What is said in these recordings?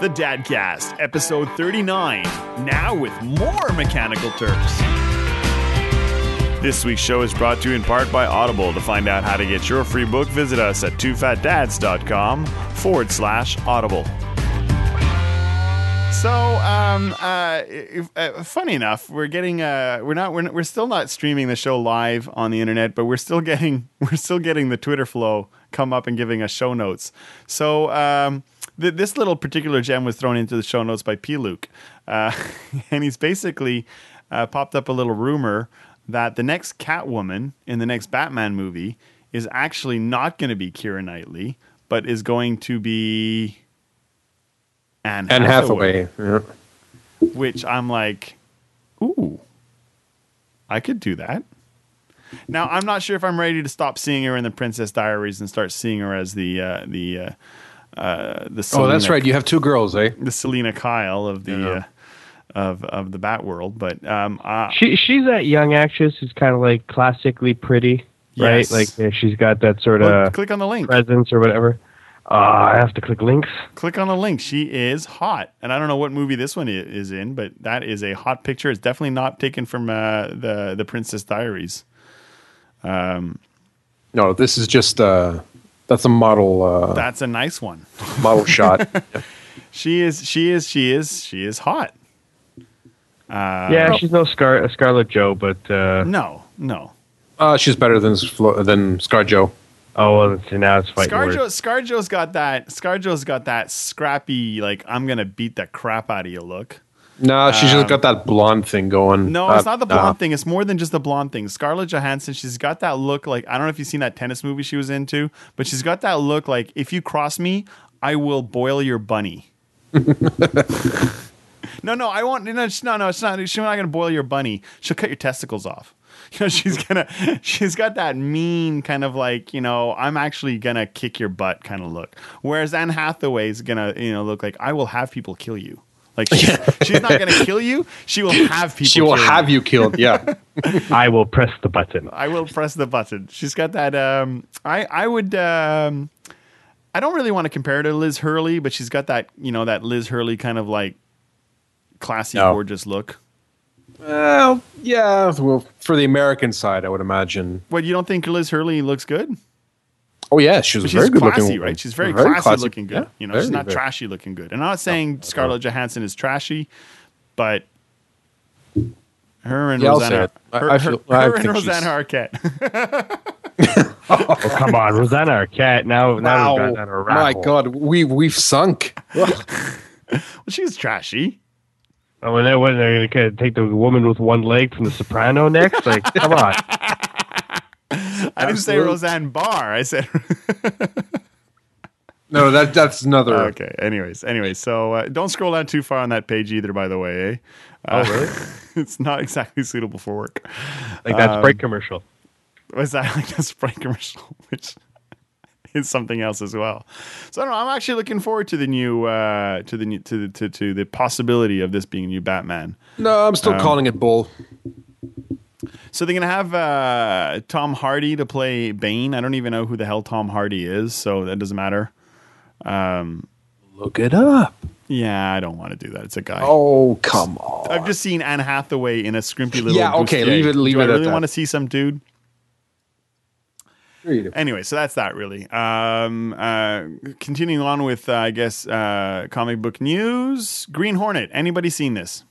The Dadcast, episode 39, now with more Mechanical Turks. This week's show is brought to you in part by Audible. To find out how to get your free book, visit us at twofatdads.com forward slash audible. So, um, uh, if, uh, funny enough, we're getting uh, we're not we're, we're still not streaming the show live on the internet, but we're still getting we're still getting the Twitter flow come up and giving us show notes. So, um, th- this little particular gem was thrown into the show notes by P. Luke, uh, and he's basically uh, popped up a little rumor that the next Catwoman in the next Batman movie is actually not going to be Keira Knightley, but is going to be Anne, Anne Hathaway. Yeah. which I'm like, ooh, I could do that. Now I'm not sure if I'm ready to stop seeing her in the Princess Diaries and start seeing her as the uh, the uh, uh, the Oh, that's right. You have two girls, eh? the Selina Kyle of the Yeah. uh, of of the Bat world. But um, uh, She she's that young actress who's kind of like classically pretty, right? Yes. Like yeah, she's got that sort well, of click on the link. presence or whatever. Uh, I have to click links. Click on the link. She is hot, and I don't know what movie this one is in, but that is a hot picture. It's definitely not taken from uh, the the Princess Diaries. Um, No, this is just uh, that's a model uh, That's a nice one. model shot. She is. She is. She is. She is hot. Uh, yeah, she's no Scar uh, Scarlet Joe, but uh, No. No. Uh, she's better than Flo- than ScarJo. oh well, so now it's fighting ScarJo, words. ScarJo's got that. ScarJo's got that scrappy, like I'm gonna beat the crap out of you look. No, she's just got that blonde thing going. Um, No, Uh, it's not the blonde uh, thing. It's more than just the blonde thing. Scarlett Johansson, she's got that look like I don't know if you've seen that tennis movie she was into, but she's got that look like if you cross me, I will boil your bunny. no, no, I won't. No, it's- no, no, it's not. She's not gonna boil your bunny. She'll cut your testicles off. You know, she's gonna. She's got that mean kind of like you know, I'm actually gonna kick your butt kind of look. Whereas Anne Hathaway's gonna you know look like I will have people kill you. Like she's, she's not gonna kill you. She will have people. She will have you. you killed. Yeah. I will press the button. I will press the button. She's got that. Um, I I would. Um, I don't really want to compare her to Liz Hurley, but she's got that. You know that Liz Hurley kind of like classy, No. gorgeous look. well, yeah. Well, for the American side, I would imagine. What you don't think Liz Hurley looks good? Oh yeah, she was But very good classy, looking. right? She's very, classy, looking good. Yeah, you know, very, she's not very- trashy looking good. And I'm not saying Scarlett Johansson is trashy, but her and Yeah, Rosanna, it. I- her, I her- I her and Rosanna Arquette. Oh come on, Rosanna Arquette. Now now we've Wow. got down My. God, we we've sunk. well, she's trashy. Oh, and they when they're gonna take the woman with one leg from The Soprano next? Like, come on. I didn't say Absolute. Roseanne Barr. I said No, that that's another. Okay. Anyways, anyways, so uh, don't scroll down too far on that page either. By the way, eh? Oh, Uh, really? it's not exactly suitable for work. Like that Um, Sprite commercial. Was that like a Sprite commercial, which is something else as well? So I don't know. I'm actually looking forward to the new, uh, to the new, to the to, to the possibility of this being a new Batman. No, I'm still Um, calling it bull. So they're gonna have uh, Tom Hardy to play Bane. I don't even know who the hell Tom Hardy is, so that doesn't matter. Look it up. Yeah, I don't want to do that. It's a guy. Oh come on. I've just seen Anne Hathaway in a scrimpy little. Yeah, okay, bustier. leave it- leave Do it I at really that. want to see some dude. Sure you do. Anyway, so that's that really. Um, uh, continuing on with, uh, I guess, uh, comic book news. Green Hornet. Anybody seen this?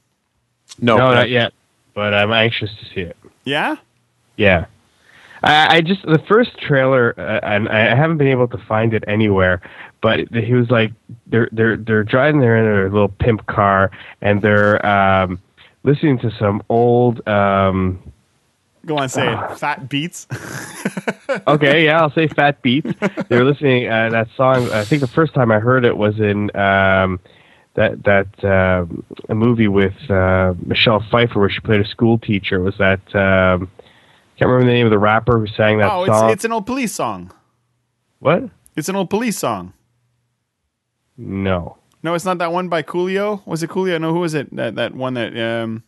No, No, not yet. But I'm anxious to see it. Yeah. Yeah. I, I just the first trailer, uh, and I haven't been able to find it anywhere. But he was like, they're they're they're driving there in their little pimp car, and they're um, listening to some old. Um, Go on, say it. Fat Beats. okay, yeah, I'll say Fat Beats. They're listening uh, that song. I think the first time I heard it was in um, that that um a movie with uh, Michelle Pfeiffer where she played a school teacher. Was that um, can't remember the name of the rapper who sang that oh, it's song? it's an old police song. what? It's an old police song. No, No, it's not that one by Coolio. Was it Coolio? No, who was it? That that one that um,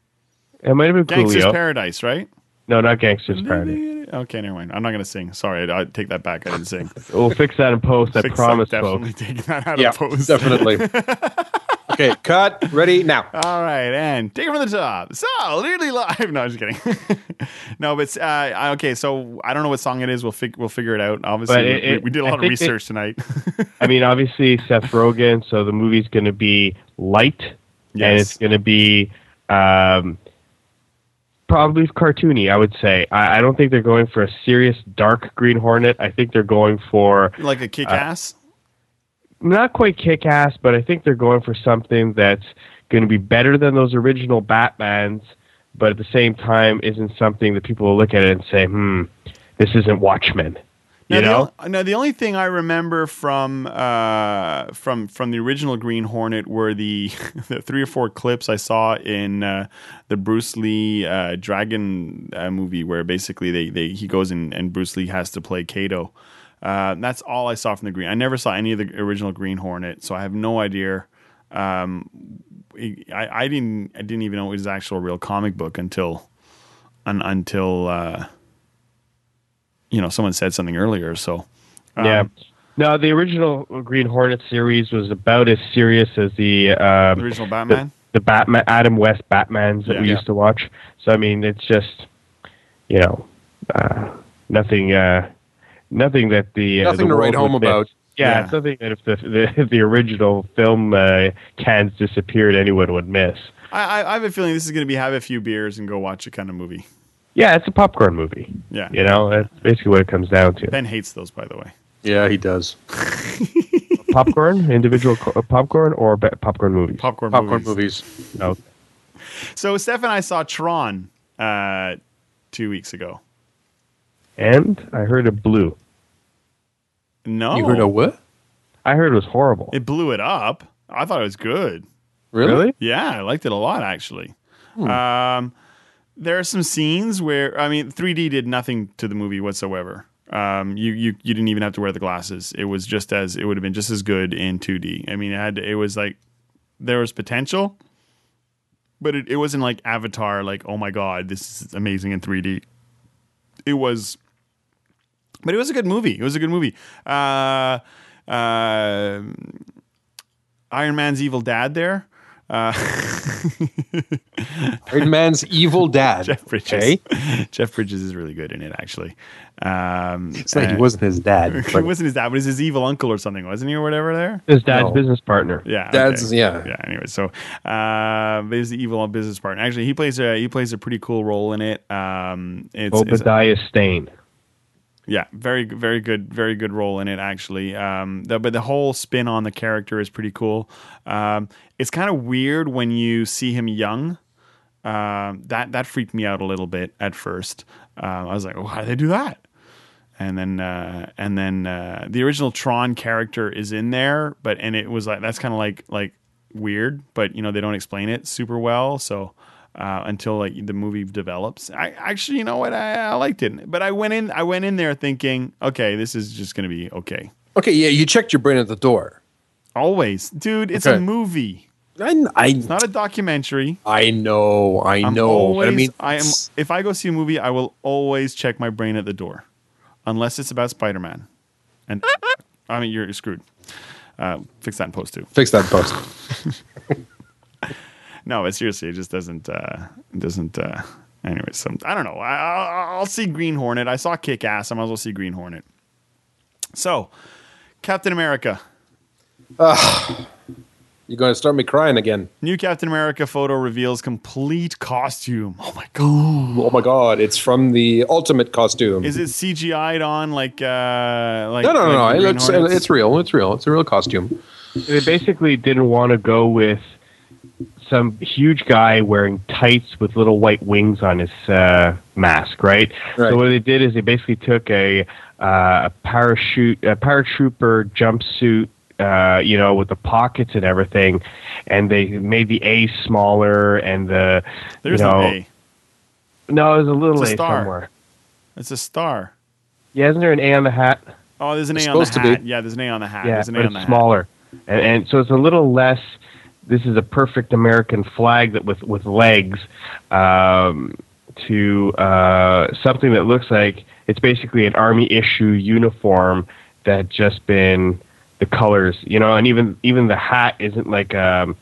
it might have been Gangster's Coolio. Paradise, right? no, not Gangster's Paradise. Okay, never mind. I'm not gonna sing. Sorry, I, I take that back. I didn't sing. We'll fix that in post. I Fix that, promise, definitely folks. take that out Yeah, of post. definitely. Okay, cut. Ready now. All right, and take it from the top. So, literally live. No, I'm just kidding. no, but uh, okay. So I don't know what song it is. We'll fig- we'll figure it out. Obviously, But we, it- it- we did a lot of think research tonight. I mean, obviously Seth Rogen, so the movie's going to be light, and it's going to be um, probably cartoony. I would say. I, I don't think they're going for a serious dark Green Hornet. I think they're going for like a kick ass. Not quite kick ass, but I think they're going for something that's going to be better than those original Batmans, but at the same time isn't something that people will look at it and say, "Hmm, this isn't Watchmen." Now, You the know, o- now the only thing I remember from uh, from from the original Green Hornet were the, the three or four clips I saw in uh, the Bruce Lee uh, Dragon uh, movie, where basically they, they he goes in and Bruce Lee has to play Kato. Uh, that's all I saw from the Green. I never saw any of the original Green Hornet, so I have no idea. Um, I, I didn't I didn't even know it was an actual real comic book until un, until. Uh, you know, someone said something earlier. So, um, yeah. No, the original Green Hornet series was about as serious as the um, the original Batman. the Batman Adam West Batmans that Yeah. we Yeah. used to watch. So I mean, it's just you know uh, nothing, uh, nothing that the uh, Nothing the to write home miss. about. Yeah, Yeah. it's something that if the the, if the original film uh, cans disappeared, anyone would miss. I, I, I have a feeling this is going to be have a few beers and go watch a kind of movie. Yeah, it's a popcorn movie. Yeah. You know, that's basically what it comes down to. Ben hates those, by the way. Yeah, he does. popcorn, individual co- popcorn, or ba- popcorn movies. Popcorn, Popcorn movies. movies. No. So, Steph and I saw Tron uh, two weeks ago. And I heard it blew. No, You heard a what? I heard it was horrible. it blew it up. I thought it was good. Really? Yeah, I liked it a lot actually. Um, there are some scenes where I mean, 3D did nothing to the movie whatsoever. Um, you, you you didn't even have to wear the glasses. It was just as it would have been just as good in 2D. I mean, it had it was like there was potential, but it, it wasn't like Avatar. Like, oh my god, this is amazing in 3D. It was, but it was a good movie. It was a good movie. Uh, uh, Iron Man's evil dad there. Uh, Iron Man's evil dad. Jeff Bridges. Okay. Jeff Bridges is really good in it, actually. Um, It's like he wasn't his dad. he wasn't his dad, but he was his evil uncle or something, wasn't he, or whatever? There. His dad's No. business partner. Yeah, Dad's- yeah. yeah. Anyway, so uh, but he's the evil business partner. Actually, he plays a he plays a pretty cool role in it. Um, it's, it's Obadiah Stane. Yeah, very very good, very good role in it actually. Um, the, but the whole spin on the character is pretty cool. Um, it's kind of weird when you see him young. Um, that that freaked me out a little bit at first. Um, I was like, oh, how do they do that? And then uh, and then uh, the original Tron character is in there, but and it was like that's kind of like like weird, but you know they don't explain it super well. So uh, until like the movie develops, I actually you know what I, I liked it, but I went in I went in there thinking, okay, this is just gonna be okay. okay, yeah, you checked your brain at the door. Always, dude, it's Okay. a movie, I, I, not a documentary. I know, I I'm know. always, but I mean, I am. If I go see a movie, I will always check my brain at the door, unless it's about Spider Man, and I mean you're screwed. Uh, fix that in post too. fix that post. No, but seriously, it just doesn't uh, it doesn't. Uh, anyway, so I don't know. I, I'll, I'll see Green Hornet. I saw Kick Ass. I might as well see Green Hornet. So, Captain America. You're going to start me crying again. New Captain America photo reveals complete costume. Oh my god! Oh my god, it's from the ultimate costume. Is it CGI'd on like uh like no, no, no, no. It looks, it's real. It's real. It's a real costume. They basically didn't want to go with some huge guy wearing tights with little white wings on his uh, mask, right? Right. So what they did is they basically took a, uh, a parachute, a paratrooper jumpsuit, uh, you know, with the pockets and everything, and they made the A smaller and the There's you know, no A. no, there's a little It's a A star. somewhere. It's a star. Yeah, isn't there an A on the hat? Oh, there's an It's A on the supposed to hat. be. Yeah, there's an A on the hat. Yeah, there's an A but on the it's hat. smaller, and, and so it's a little less. This is a perfect American flag that with with legs um, to uh, something that looks like it's basically an army issue uniform that just been the colors, you know, and even even the hat isn't like um,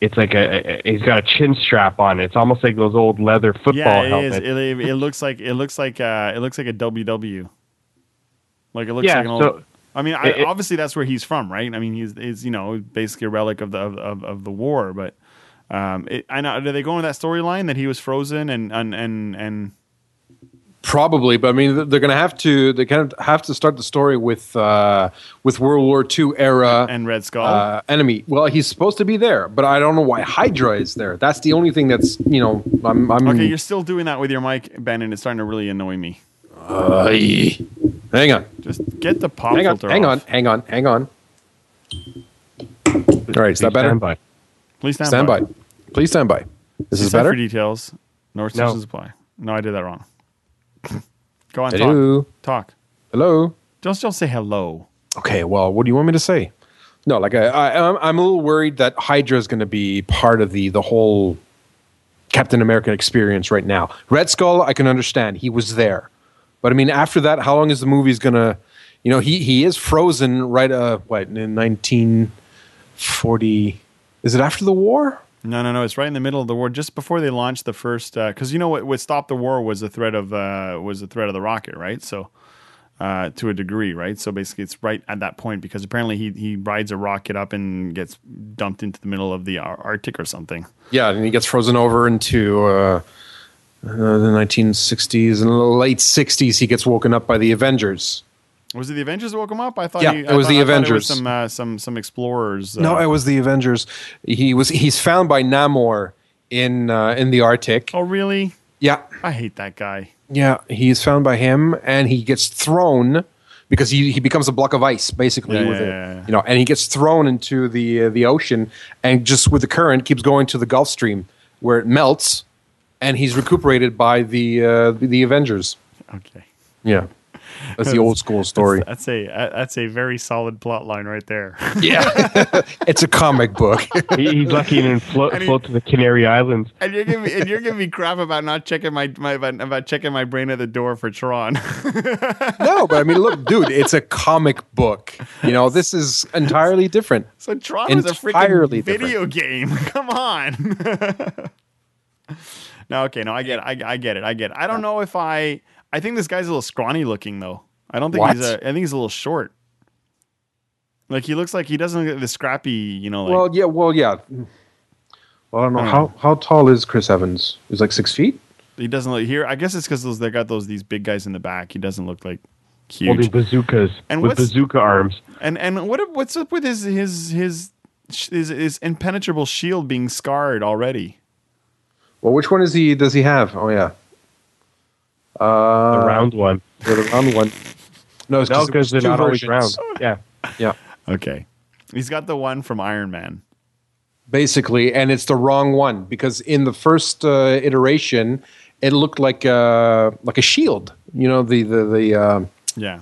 it's like a, he's got a chin strap on. It. It's almost like those old leather football yeah, it is. helmets. It, it, it looks like it looks like uh, it looks like a WW. Like it looks Yeah, like an old. so- I mean, I, it- obviously that's where he's from, right? I mean, he's is you know basically a relic of the of, of, the war, but um, it, I know. Do they go in that storyline that he was frozen and and and and Probably, but I mean, they're going to have to. They kind of have to start the story with uh, with World War II era and Red Skull? uh, enemy. Well, he's supposed to be there, but I don't know why Hydra is there. That's the only thing that's you know. I'm. I'm okay, you're still doing that with your mic, Ben, and it's starting to really annoy me. Aye. hang on, Just get the pop hang on, filter hang on, hang on, hang on. All right, is that better? Stand by. Please stand, Stand by. Please stand by. This is Decide better. For details, no restrictions apply. No, I did that wrong. Go on, talk. Hello. Talk. Hello. Don't don't say hello. Okay, well, what do you want me to say? No, like I, I I'm- I'm a little worried that Hydra is going to be part of the the whole Captain America experience right now. Red Skull, I can understand he was there, but I mean, after that, how long is the movie's gonna? You know, he he is frozen right. Uh, what in 1940? Is it after the war? No, no, no. It's right in the middle of the war, just before they launched the first. Because you know what? What stopped the war was the threat of uh, was the threat of the rocket, right? So, uh, to a degree, right? So basically, it's right at that point because apparently he he rides a rocket up and gets dumped into the middle of the Arctic or something. Yeah, and he gets frozen over into uh, uh, the 1960s and the late 60s. He gets woken up by the Avengers. Was it the Avengers that woke him up? I thought Yeah, he, it I was thought- the I Avengers. some uh, some some explorers. Uh, No, it was the Avengers. He was he's found by Namor in uh, in the Arctic. oh, really? Yeah, I hate that guy. yeah. He's found by him, and he gets thrown because he, he becomes a block of ice, basically. Yeah, with yeah, it, yeah, yeah. You know, and he gets thrown into the uh, the ocean, and just with the current keeps going to the Gulf Stream, where it melts, and he's recuperated by the uh, the, the Avengers. Okay. Yeah, that's the old school story. That's a that's a very solid plot line right there. Yeah, it's a comic book. He, he's lucky he didn't float, And he- float to the Canary Islands. And you're giving me and you're giving me crap about not checking my, my about, about checking my brain at the door for Tron. No, but I mean, look, dude, it's a comic book. You know, this is entirely different. so Tron is a freaking Entirely video game. Come on. No, okay, no, I get it. I, I get it. I get it. I don't know if I I think this guy's a little scrawny looking though. I don't think What? he's a I think he's a little short. Like he looks like he doesn't get the scrappy, you know, like Well, yeah, well, yeah. Well, I don't know I don't how how tall is Chris Evans? He's like six feet. he doesn't look here. I guess it's because they got those these big guys in the back. He doesn't look like Holding huge. bazookas And with bazooka arms. And and what what's up with his his his his, his impenetrable shield being scarred already? Well, which one is he? Does he have? Oh yeah, The uh, round one. the round one. No, it's No, 'cause because they're two not always round. Yeah. Yeah, Okay, he's got the one from Iron Man. basically, and it's the wrong one because in the first uh, iteration, it looked like a like a shield. You know, the the the. Um, Yeah,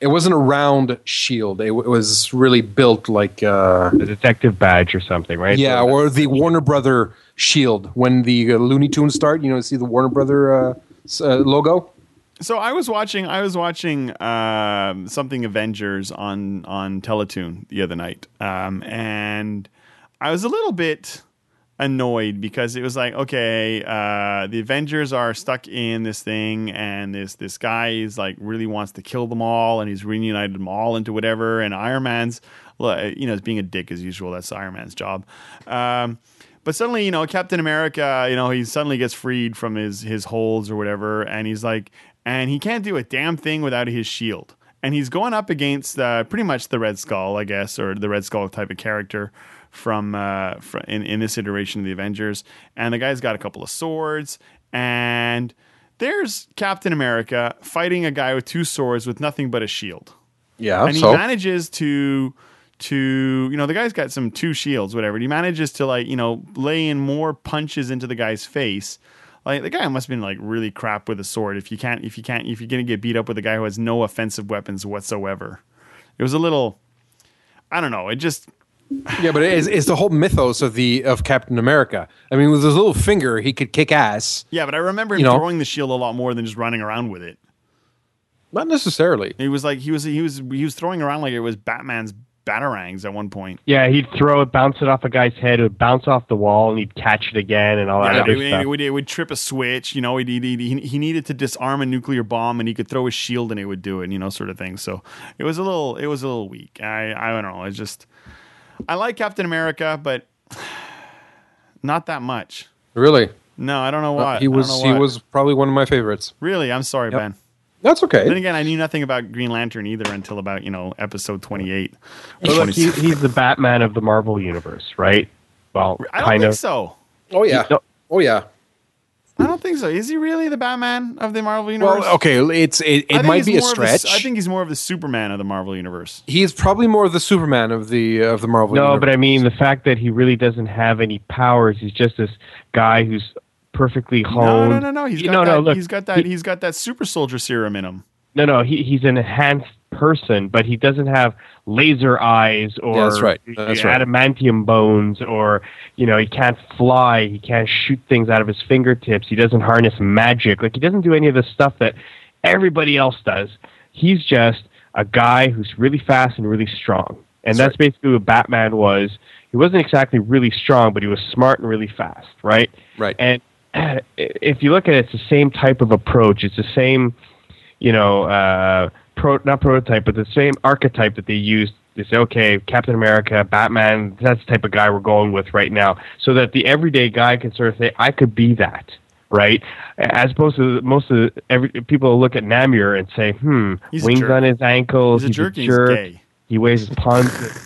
it wasn't a round shield. It, w- it was really built like. Uh, The detective badge or something, right? Yeah, or the Warner Brother shield when the uh, Looney Tunes start. You know, see the Warner Brother uh, uh, logo. so I was watching I was watching um, something Avengers on on Teletoon the other night, um, and I was a little bit annoyed because it was like okay uh the avengers are stuck in this thing and this this guy is like really wants to kill them all and he's reunited them all into whatever and iron man's you know is being a dick as usual that's iron man's job um but suddenly you know captain america you know he suddenly gets freed from his his holds or whatever and he's like and he can't do a damn thing without his shield and he's going up against uh, pretty much the red skull i guess or the red skull type of character from, uh, fr in, in this iteration of the Avengers. And the guy's got a couple of swords. And there's Captain America fighting a guy with two swords with nothing but a shield. Yeah. And he so manages to to you know the guy's got some two shields whatever he manages to like you know lay in more punches into the guy's face like the guy must have been like really crap with a sword if you can't if you can't if you're gonna get beat up with a guy who has no offensive weapons whatsoever it was a little i don't know it just yeah, but it's, it's the whole mythos of the of Captain America. I mean, with his little finger, he could kick ass. Yeah, but I remember him You know? throwing the shield a lot more than just running around with it. Not necessarily. He was like he was he was he was throwing around like it was Batman's batarangs at one point. Yeah, he'd throw it, bounce it off a guy's head, it would bounce off the wall, and he'd catch it again, and all that Yeah, other it, would- stuff. it would, it would trip a switch. You know, he'd, he'd, he he needed to disarm a nuclear bomb, and he could throw his shield, and it would do it. You know, sort of thing. So it was a little, it was a little weak. I I don't know. I just, I like Captain America, but not that much. Really, No, I don't know why. Uh, he was he was probably one of my favorites. really. I'm sorry, Ben. That's okay. Then again, I knew nothing about Green Lantern either until about you know episode 28. But look, he, he's the Batman of the Marvel universe, right? Well, I don't think of. so. oh yeah. No. Oh yeah. I don't think so. Is he really the Batman of the Marvel universe? Well, okay. It's it, it might be a more of the- stretch. I think he's more of the Superman of the Marvel universe. he's probably more of the Superman of the of the Marvel. Universe. No, universe. but I mean the fact that he really doesn't have any powers. He's just this guy who's perfectly No, honed. no, no, no. He's You- got no, that. no, look, he's got that. he- he's got that super soldier serum in him. No, no, he, he's an enhanced person, but he doesn't have laser eyes or Yeah, that's right. That's right. adamantium bones, or you know, he can't fly, he can't shoot things out of his fingertips, he doesn't harness magic, like he doesn't do any of the stuff that everybody else does. He's just a guy who's really fast and really strong, and That's that's basically what Batman was. He wasn't exactly really strong, but he was smart and really fast, right? Right. And if you look at it, it's the same type of approach. It's the same, you know, uh, pro, not prototype, but the same archetype that they used. They say, okay, Captain America, Batman, that's the type of guy we're going with right now. So that the everyday guy can sort of say, I could be that, right? As opposed to most of the, every, people look at Namor and say, hmm, He's wings on his ankles, He's a jerk. and jerk. He's gay. He wears his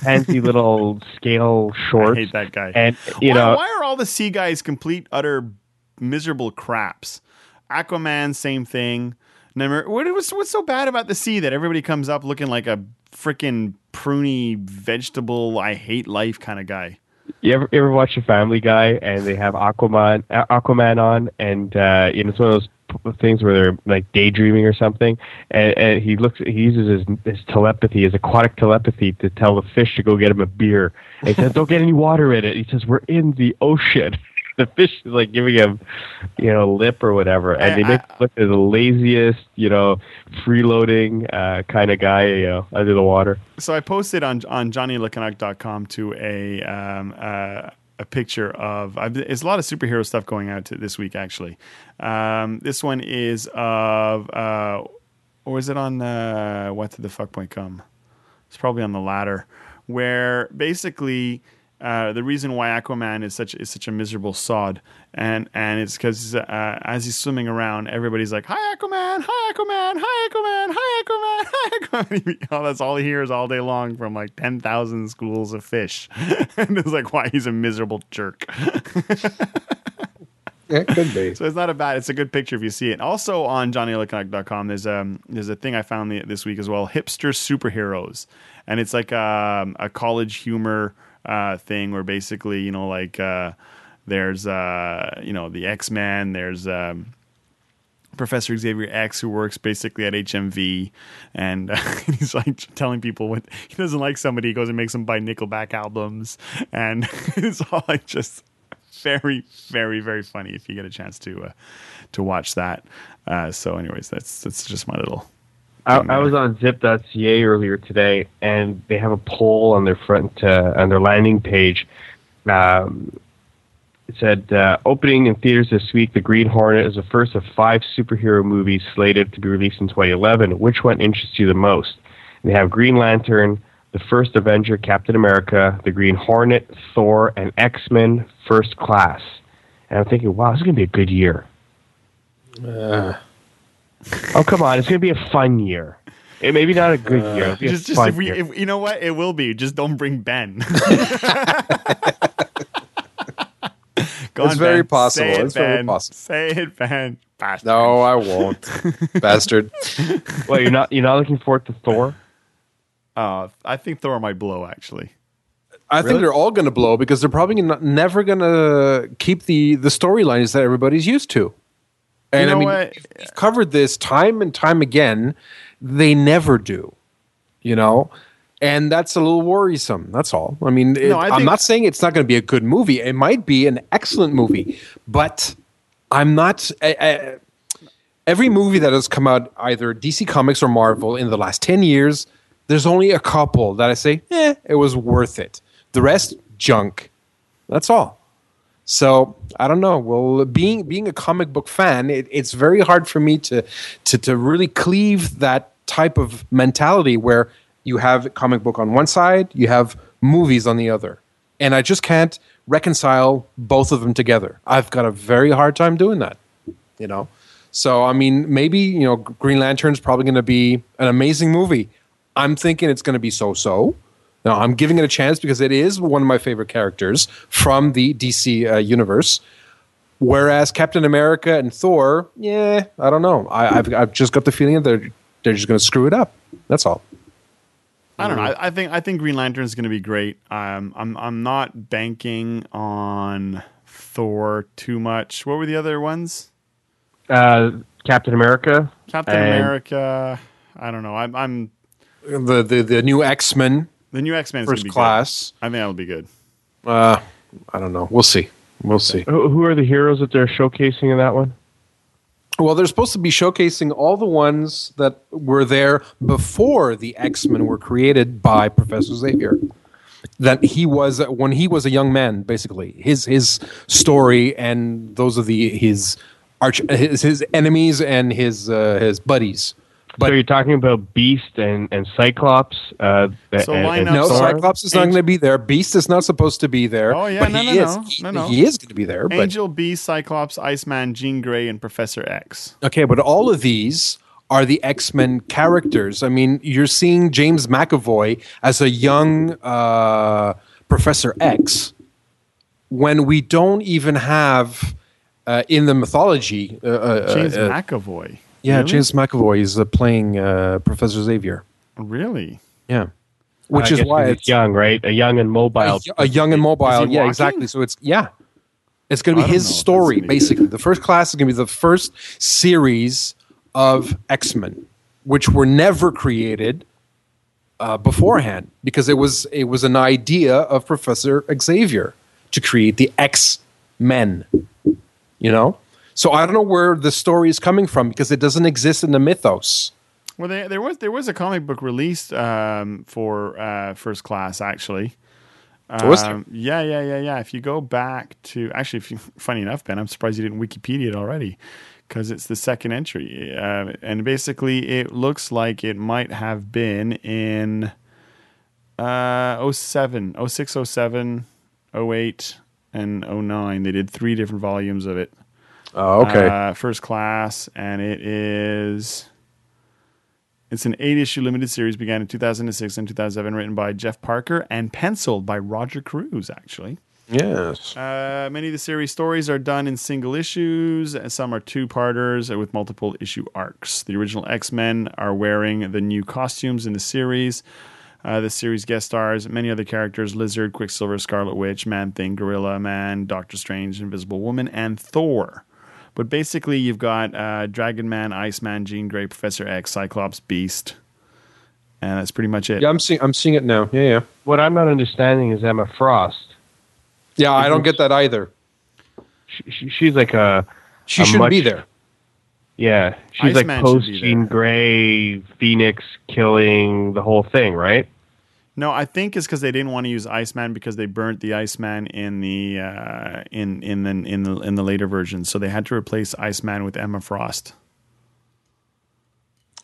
fancy little scale I shorts. hate that guy. And, you why, know, why are all the sea guys complete utter miserable craps? Aquaman, same thing. Never. What was what's so bad about the sea that everybody comes up looking like a freaking pruny vegetable? I hate life kind of guy. You ever, you ever watch a Family Guy and they have Aquaman Aquaman on, and uh, you know it's one of those things where they're like daydreaming or something, and, and he looks he uses his, his telepathy, his aquatic telepathy, to tell the fish to go get him a beer. And he says, "Don't get any water in it." He says, "We're in the ocean." The fish is like giving him, you know, lip or whatever, and they I- make him look as the laziest, you know, freeloading uh, kind of guy, you know, under the water. so I posted on on JohnnyLecanuck.com to a um, uh, a picture of I've, there's a lot of superhero stuff going out to this week actually. Um, this one is of uh, or is it on uh, what did the fuck point come? It's probably on the latter, where basically. Uh, the reason why Aquaman is such is such a miserable sod, and and it's because uh, as he's swimming around, everybody's like, "Hi Aquaman, hi Aquaman, hi Aquaman, hi Aquaman, hi Aquaman." oh, that's all he hears all day long from like ten thousand schools of fish, and it's like why he's a miserable jerk. it could be. So it's not a bad. It's a good picture if you see it. Also on JohnnyLecanuck.com, there's um there's a thing I found the, this week as well. Hipster superheroes, and it's like um, a college humor uh, thing where basically you know like uh, there's uh, you know the X Men. There's um, Professor Xavier X, who works basically at HMV, and uh, he's like telling people what he doesn't like somebody, he goes and makes them buy Nickelback albums, and it's all like just very, very, very funny if you get a chance to uh, to watch that. Uh, so, anyways, that's that's just my little. I, I was on Zip.ca earlier today, and they have a poll on their front uh, on their landing page. Um, it said uh, opening in theaters this week, The Green Hornet is the first of five superhero movies slated to be released in 2011. Which one interests you the most? And they have Green Lantern, the first Avenger, Captain America, The Green Hornet, Thor, and X Men First Class. And I'm thinking, wow, this is gonna be a good year. Uh, Oh come on, it's gonna be a fun year. It maybe not a good year. It'll be a Just, just if we, year. if, you know what, it will be. Just don't bring Ben. Go It's on, very Ben. possible. Say it, It's very Ben. possible. Say it, Ben. Bastard. no, I won't, bastard. well, you're not you're not looking forward to Thor. Uh, I think Thor might blow. Actually, I think they're all going to blow because they're probably not, never going to keep the the storylines that everybody's used to. And know I mean, we've covered this time and time again. They never do, you know, and that's a little worrisome. That's all. I mean, it, No, I I'm not saying it's not going to be a good movie. It might be an excellent movie, but I'm not. I, I, every movie that has come out, either DC Comics or Marvel, in the last ten years, There's only a couple that I say, eh, it was worth it. The rest, junk. That's all. So I don't know. Well, being being a comic book fan, it, it's very hard for me to to to really cleave that type of mentality where you have comic book on one side, you have movies on the other, and I just can't reconcile both of them together. I've got a very hard time doing that. You know. So I mean, maybe you know, Green Lantern's probably going to be an amazing movie. I'm thinking it's going to be so-so. Now I'm giving it a chance because it is one of my favorite characters from the DC uh, universe. Whereas Captain America and Thor, yeah, I don't know. I, have I've just got the feeling that they're they're just going to screw it up. That's all. I don't know. I, I think I think Green Lantern is going to be great. Um, I'm I'm not banking on Thor too much. What were the other ones? Uh, Captain America. Captain and- America. I don't know. I'm, I'm The the the new X Men the new X Men first class. Good. I think that'll be good. Uh, I don't know. We'll see. We'll see. Who who are the heroes that they're showcasing in that one? Well, they're supposed to be showcasing all the ones that were there before the X Men were created by Professor Xavier. That he was when he was a young man, basically his his story, and those are the his arch his, his enemies and his uh, his buddies. So you're talking about Beast and, and Cyclops. Uh, So and, line and No, Thor, Cyclops is not going to be there. Beast is not supposed to be there. Oh, yeah, but no, he no, is. no. He, No, no. he is going to be there. But Angel, Beast, Cyclops, Iceman, Jean Grey, and Professor X. Okay, but all of these are the X Men characters. I mean, you're seeing James McAvoy as a young uh, Professor X when we don't even have uh, in the mythology. Uh, uh, James uh, McAvoy. Yeah, Really? James McAvoy is uh, playing uh, Professor Xavier. Really? Yeah, which I is guess why 'cause he's it's young, right? A young and mobile. a, a young and mobile. Yeah, walking? exactly. So it's yeah, it's going to be his know if that's story basically. The first class is going to be the first series of X Men, which were never created uh, beforehand because it was it was an idea of Professor Xavier to create the X Men. You know, so I don't know where the story is coming from because it doesn't exist in the mythos. Well, there, there was there was a comic book released um, for uh, First Class actually. Was there? Um, yeah, yeah, yeah, yeah. If you go back to actually, if you, funny enough, Ben, I'm surprised you didn't Wikipedia it already because it's the second entry, uh, and basically it looks like it might have been in uh, 07, 06, 07, 08, and 09. They did three different volumes of it. Oh, okay. Uh, first class, and it is. It's an eight issue limited series, began in 2006 and 2007, written by Jeff Parker and penciled by Roger Cruz, actually. yes. Uh, many of the series stories are done in single issues, and some are two parters with multiple issue arcs. The original X Men are wearing the new costumes in the series. Uh, the series guest stars many other characters Lizard, Quicksilver, Scarlet Witch, Man Thing, Gorilla Man, Doctor Strange, Invisible Woman, and Thor. But basically, you've got uh, Dragon Man, Iceman, Jean Grey, Professor X, Cyclops, Beast. And that's pretty much it. Yeah, I'm seeing. I'm seeing it now. Yeah, yeah. What I'm not understanding is Emma Frost. Yeah, I don't get that either. She, she, she's like a She A shouldn't be there. yeah. She's Iceman like post Jean. Grey, Phoenix killing the whole thing, right? No, I think it's because they didn't want to use Iceman because they burnt the Iceman in the uh, in in the in the in the later versions, so they had to replace Iceman with Emma Frost.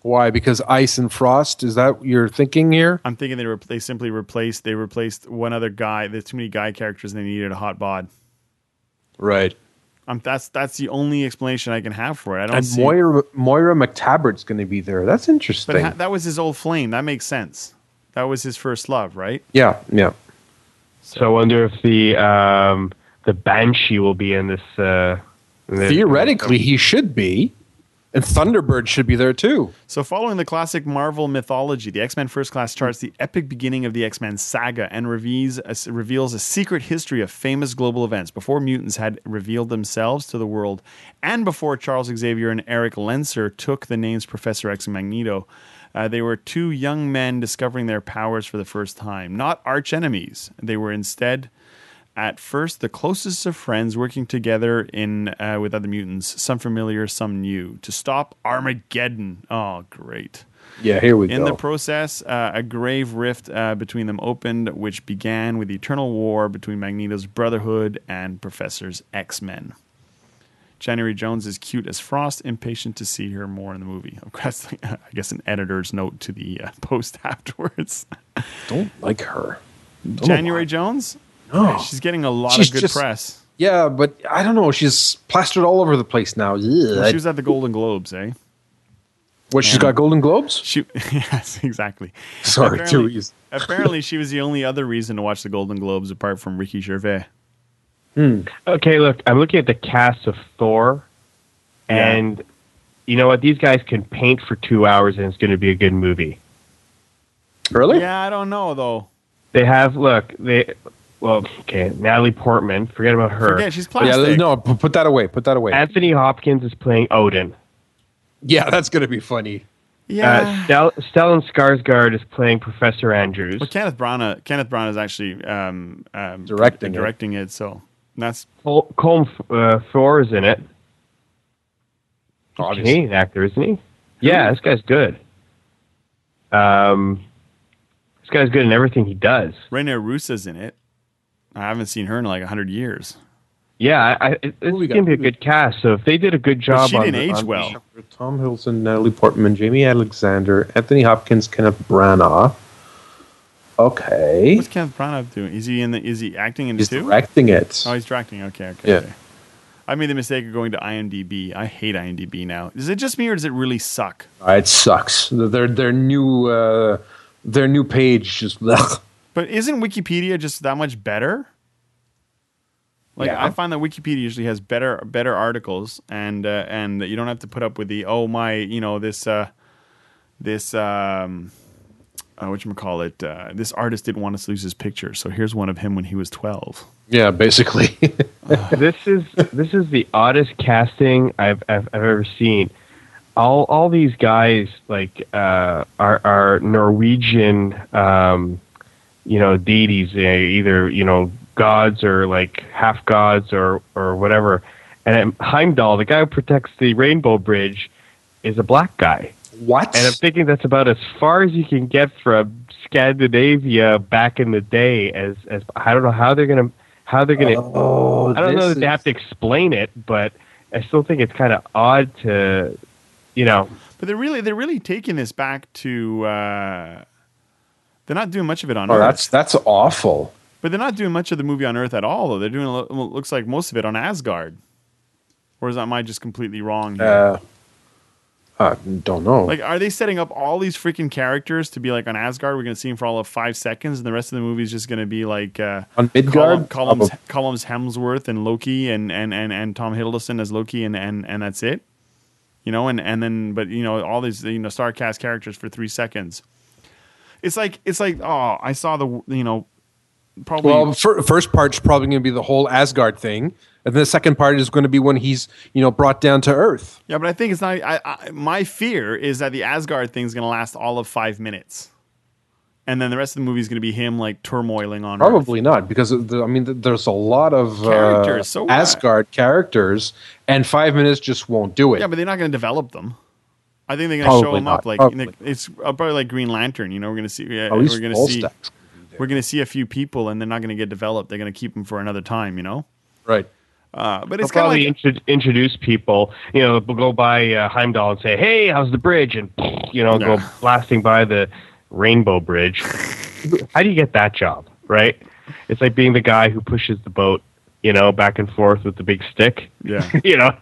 Why? Because ice and frost. Is that what you're thinking here? I'm thinking they re- they simply replaced they replaced one other guy. There's too many guy characters, and they needed a hot bod. Right. Um, that's that's the only explanation I can have for it. I don't And see. Moira Moira MacTaggert's going to be there. That's interesting. but ha- that was his old flame. That makes sense. That was his first love, right? yeah, yeah. So I wonder if the um, the Banshee will be in this. Uh, in this- Theoretically, he should be, and Thunderbird should be there too. So, following the classic Marvel mythology, the X Men First Class charts the epic beginning of the X Men saga and reveals a, reveals a secret history of famous global events before mutants had revealed themselves to the world, and before Charles Xavier and Erik Lehnsherr took the names Professor X and Magneto. Uh, they were two young men discovering their powers for the first time, not arch enemies. They were instead at first the closest of friends working together in uh, with other mutants, some familiar, some new, to stop Armageddon. Oh, great! Yeah, here we In go. In the process, uh, a grave rift uh, between them opened, which began with the eternal war between Magneto's Brotherhood and Professor's X Men. January Jones is cute as Frost, impatient to see her more in the movie. Of course, I guess an editor's note to the uh, post afterwards. Don't like her. Don't January. Jones? No. She's getting a lot She's of good just- press. Yeah, but I don't know. She's plastered all over the place now. Well, she was at the Golden Globes, eh? what? She's got Golden Globes. She, yes, exactly. Sorry, apparently, too easy. apparently, she was the only other reason to watch the Golden Globes apart from Ricky Gervais. Okay, look, I'm looking at the cast of Thor, Yeah. and you know what? These guys can paint for two hours, and it's going to be a good movie. Really? Yeah, I don't know though. They have look, they well, okay, Natalie Portman. Forget about her. Forget she's Oh, yeah. No, put that away. Put that away. Anthony Hopkins is playing Odin. yeah, that's gonna be funny. Yeah. Uh, Stel- Stellan Skarsgård is playing Professor Andrews. But Kenneth Branagh, Kenneth Branagh is actually um, um, Directing it. directing it. So that's Col- Colm uh, Thor is in it. Obviously. Canadian actor, isn't he? Yeah, this guy's good. Um, this guy's good in everything he does. Rene Russo's in it. I haven't seen her in like hundred years. Yeah, I, I, it's gonna be a good cast. So if they did a good job, she on didn't the- age on the- well. Tom Hiddleston, Natalie Portman, Jaimie Alexander, Anthony Hopkins, Kenneth Branagh. Okay. What's Kenneth Branagh doing? Is he in the? Is he acting in the He's two? directing it. Oh, he's directing. Okay, okay. Yeah. okay. I made the mistake of going to IMDb. I hate IMDb now. Is it just me or does it really suck? Uh, it sucks. Their their new uh, their new page just. But isn't Wikipedia just that much better? Like Yeah. I find that Wikipedia usually has better better articles, and uh, and you don't have to put up with the oh my you know this uh, this um, uh, what you call it uh, this artist didn't want us to lose his picture, so here's one of him when he was twelve. yeah, basically. this is this is the oddest casting I've I've, I've ever seen. All all these guys like uh, are are Norwegian, um, you know, deities, uh, either you know gods or like half gods or or whatever. And Heimdall, the guy who protects the Rainbow Bridge, is a black guy. What? And I'm thinking that's about as far as you can get from Scandinavia back in the day. As as I don't know how they're gonna how they're gonna. oh, I don't know this that they have to explain it, but I still think it's kind of odd to, you know. But they're really they're really taking this back to. Uh, they're not doing much of it on Oh, Earth, that's that's awful. but they're not doing much of the movie on Earth at all. Though they're doing a it looks like most of it on Asgard. Or is that am I just completely wrong? Here? Uh, I don't know. Like, are they setting up all these freaking characters to be like on Asgard? We're going to see them for all of five seconds, and the rest of the movie is just going to be like uh, On Midgard, Columns, Probably. Columns Hemsworth and Loki, and and and, and Tom Hiddleston as Loki, and, and and that's it. You know, and and then but you know all these you know star cast characters for three seconds. It's like it's like oh I saw the you know probably Well, fir- first part's probably going to be the whole Asgard thing, and then the second part is going to be when he's you know brought down to Earth. yeah, but I think it's not. I, I my fear is that the Asgard thing is going to last all of five minutes, and then the rest of the movie is going to be him like turmoiling on Earth. Probably not, because the, I mean, th- there's a lot of uh, Characters, so what? Asgard characters, and five minutes just won't do it. Yeah, but they're not going to develop them. I think they're going to show them up like it's probably like Green Lantern. You know, we're going to see. Yeah, oh, we're going to see. stacks. We're going to see a few people, and they're not going to get developed. They're going to keep them for another time. You know. Right. Uh, but it's kind of probably like intro- introduce people. You know, go by uh, Heimdall and say, "Hey, how's the bridge?" And you know, go blasting by the Rainbow Bridge. How do you get that job? Right? It's like being the guy who pushes the boat, you know, back and forth with the big stick. yeah. you know.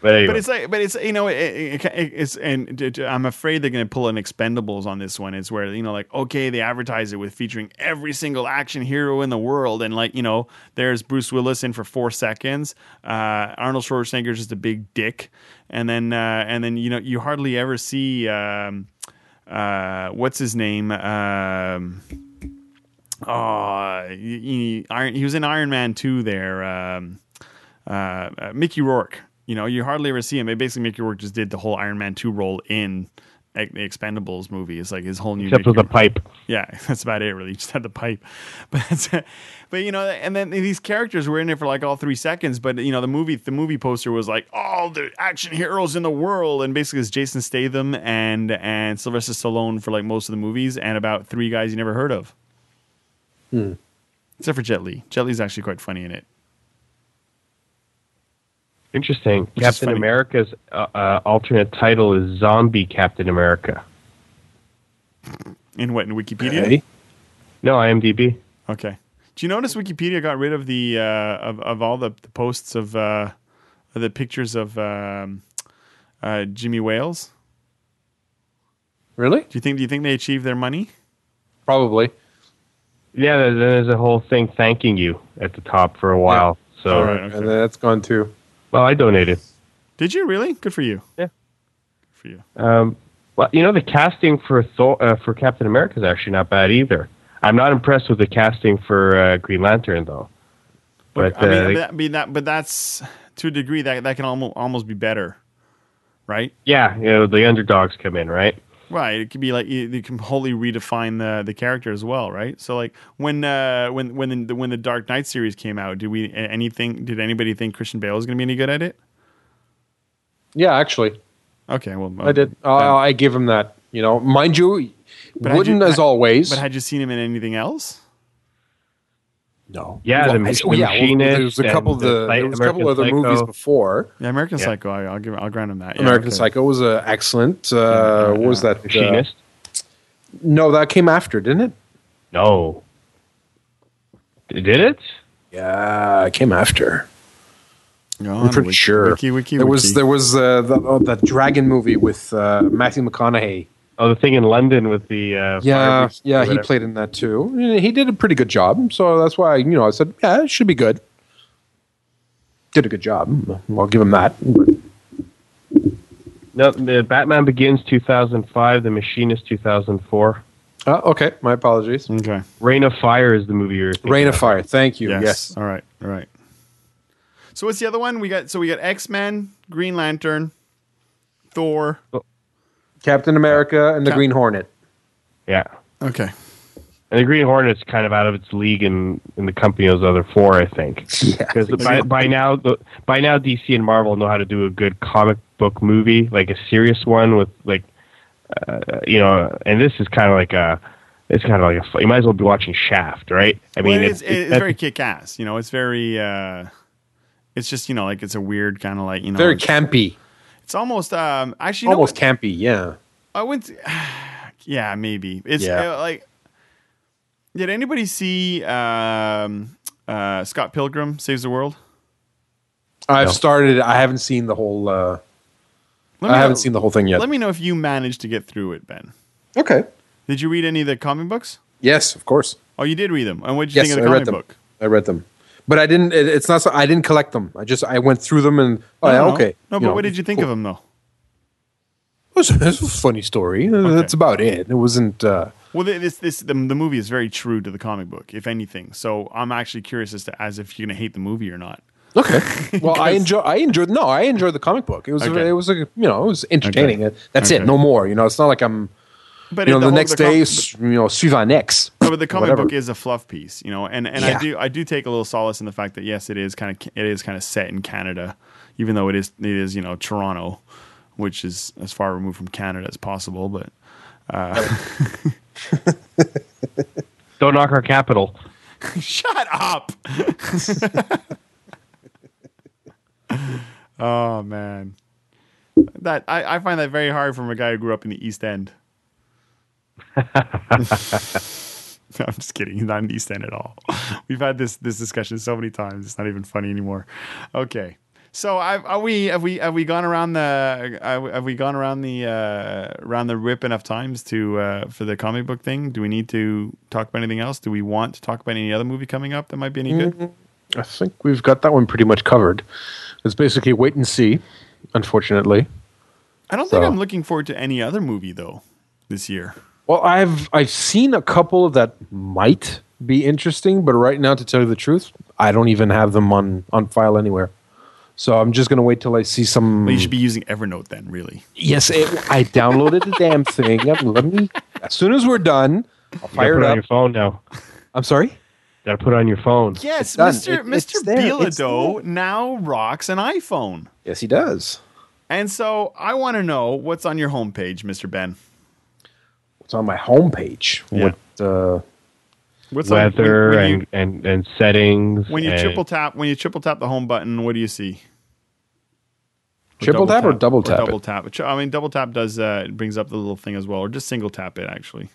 But anyway, But it's like, but it's you know, it, it, it- it's and I'm afraid they're going to pull an Expendables on this one. It's where you know, like, okay, they advertise it with featuring every single action hero in the world, and like, you know, there's Bruce Willis in for four seconds, uh, Arnold Schwarzenegger's just a big dick, and then uh, and then you know, you hardly ever see um, uh, what's his name. Um, Oh, he, he, he was in Iron Man 2 there. Um, uh, uh, Mickey Rourke. You know, you hardly ever see him. They basically, Mickey Rourke just did the whole Iron Man 2 role in the Expendables movie. It's like his whole new. Except with a pipe. Yeah, that's about it. Really, He just had the pipe, but that's, but you know, and then these characters were in it for like all three seconds. But you know, the movie, the movie poster was like all the action heroes in the world, and basically it's Jason Statham and and Sylvester Stallone for like most of the movies, and about three guys you never heard of, hmm. except for Jet Li. Jet Li's actually quite funny in it. Interesting. is Captain. America's uh, uh, alternate title is Zombie Captain America. In what in Wikipedia? Okay. No, IMDb. Okay. Do you notice Wikipedia got rid of the uh, of of all the, the posts of uh, the pictures of um, uh, Jimmy Wales? Really? Do you think do you think they achieved their money? Probably. Yeah, there's a whole thing thanking you at the top for a while. So, All right. okay. And that's gone too. Well, I donated. Did you really? Good for you. Yeah. Good for you. Um, well, you know, the casting for Thor, uh, for Captain America is actually not bad either. I'm not impressed with the casting for uh, Green Lantern though. But I mean, uh, but that, I mean that, but that's to a degree that that can almost almost be better, right? yeah, you know, the underdogs come in, right? Right. It could be like you, can wholly redefine the the character as well, right? So like when uh when when the when the Dark Knight series came out, did we anything? Did anybody think Christian Bale was going to be any good at it? Yeah, actually, Okay, well I did. Uh, I give him that. You know, mind you, had wouldn't you- as always. But had you seen him in anything else? No. Yeah, the I- Mach- oh, yeah, well, Machinist There's a couple of the, the there was a couple American other movies before. Yeah, American Yeah. Psycho. I, I'll give. I'll grant him that. Yeah, American okay. Psycho was uh, excellent. Uh, what was that? uh, Machinist. no, that came after, didn't it? no. Did it? Yeah, it came after. Go I'm pretty wiki, sure. Wiki, wiki, there was there was uh, the, oh, that dragon movie with uh, Matthew McConaughey. Oh, the thing in London with the uh, Yeah, fire yeah, he played in that too. He did a pretty good job, so that's why you know I said, yeah, it should be good. Did a good job. I'll give him that. No, the Batman Begins 2005, The Machinist 2004. Uh, okay, my apologies. okay. Reign of Fire is the movie you're thinking Reign of of. Fire. Thank you. Yes. Yes. All right. All right. So what's the other one? We got so we got X Men, Green Lantern, Thor. Captain America and the Cap- Green Hornet. Yeah. Okay. And the Green Hornet's kind of out of its league in, in the company of those other four, I think. Yeah. Because by, by now, the, by now DC and Marvel know how to do a good comic book movie, like a serious one with like, uh, you know. And this is kind of like a, it's kind of like a. You might as well be watching Shaft, right? I Well, mean, it's, it's, it's, very kick ass. You know, it's very. uh It's just you know like it's a weird kind of like you know. Very it's, campy. It's almost um actually you know Almost campy. Yeah. I went. To, yeah, maybe it's Yeah. uh, like. Did anybody see um, uh, Scott Pilgrim Saves the World? I've No. started. I haven't seen the whole. Uh, Let I haven't know- seen the whole thing yet. Let me know if you managed to get through it, Ben. okay. Did you read any of the comic books? Yes, of course. Oh, you did read them. And what did you Yes, think of the I comic read them. book? I read them, but I didn't. It, it's not. So, I didn't collect them. I just I went through them and oh No, yeah, no, no. okay. No, but know, what did you think cool. of them though? It was, it was a funny story. That's about it. It wasn't. Uh, Well, this this the, the movie is very true to the comic book, if anything. So I'm actually curious as to as if you're gonna hate the movie or not. okay. Well, I enjoy. I enjoyed. No, I enjoyed the comic book. It was. Okay. It was a. You know, it was entertaining. That's Okay. it. No more. You know, it's not like I'm. But You know, it- the, whole- next com- day, s- you know, suivant next. No, but the comic Whatever. book is a fluff piece, you know, and, and I do I do take a little solace in the fact that yes, it is kind of it is kind of set in Canada, even though it is it is you know Toronto, which is as far removed from Canada as possible. But uh, don't knock our capital. shut up! oh man, that I, I find that very hard from a guy who grew up in the East End. I'm just kidding. Not in the East End at all. We've had this this discussion so many times. It's not even funny anymore. Okay, so I've, are we have we have we gone around the have we gone around the uh, around the rip enough times to uh, for the comic book thing? Do we need to talk about anything else? Do we want to talk about any other movie coming up that might be any good? I think we've got that one pretty much covered. It's basically wait and see. Unfortunately. I don't think I'm looking forward to any other movie though this year. Well, I've I've seen a couple that might be interesting, but right now, to tell you the truth, I don't even have them on on file anywhere. So I'm just going to wait till I see some. Well, you should be using Evernote then, really. Yes, it, I downloaded the damn thing. Let me. As soon as we're done, I'll fire put it it on your phone now. I'm sorry. Gotta put it on your phone. Yes. Mr. It- Mr. there. Bilodeau now rocks an iPhone. Yes, he does. And so I want to know what's on your homepage, Mr. Ben. It's on my homepage. Yeah. What? Uh, What's Weather when, when you, and, and, and settings. when you and- triple tap when you triple tap the home button, what do you see? Or Triple tap or double tap it? Double tap. I mean, double tap does uh, it brings up the little thing as well, or just single tap it actually.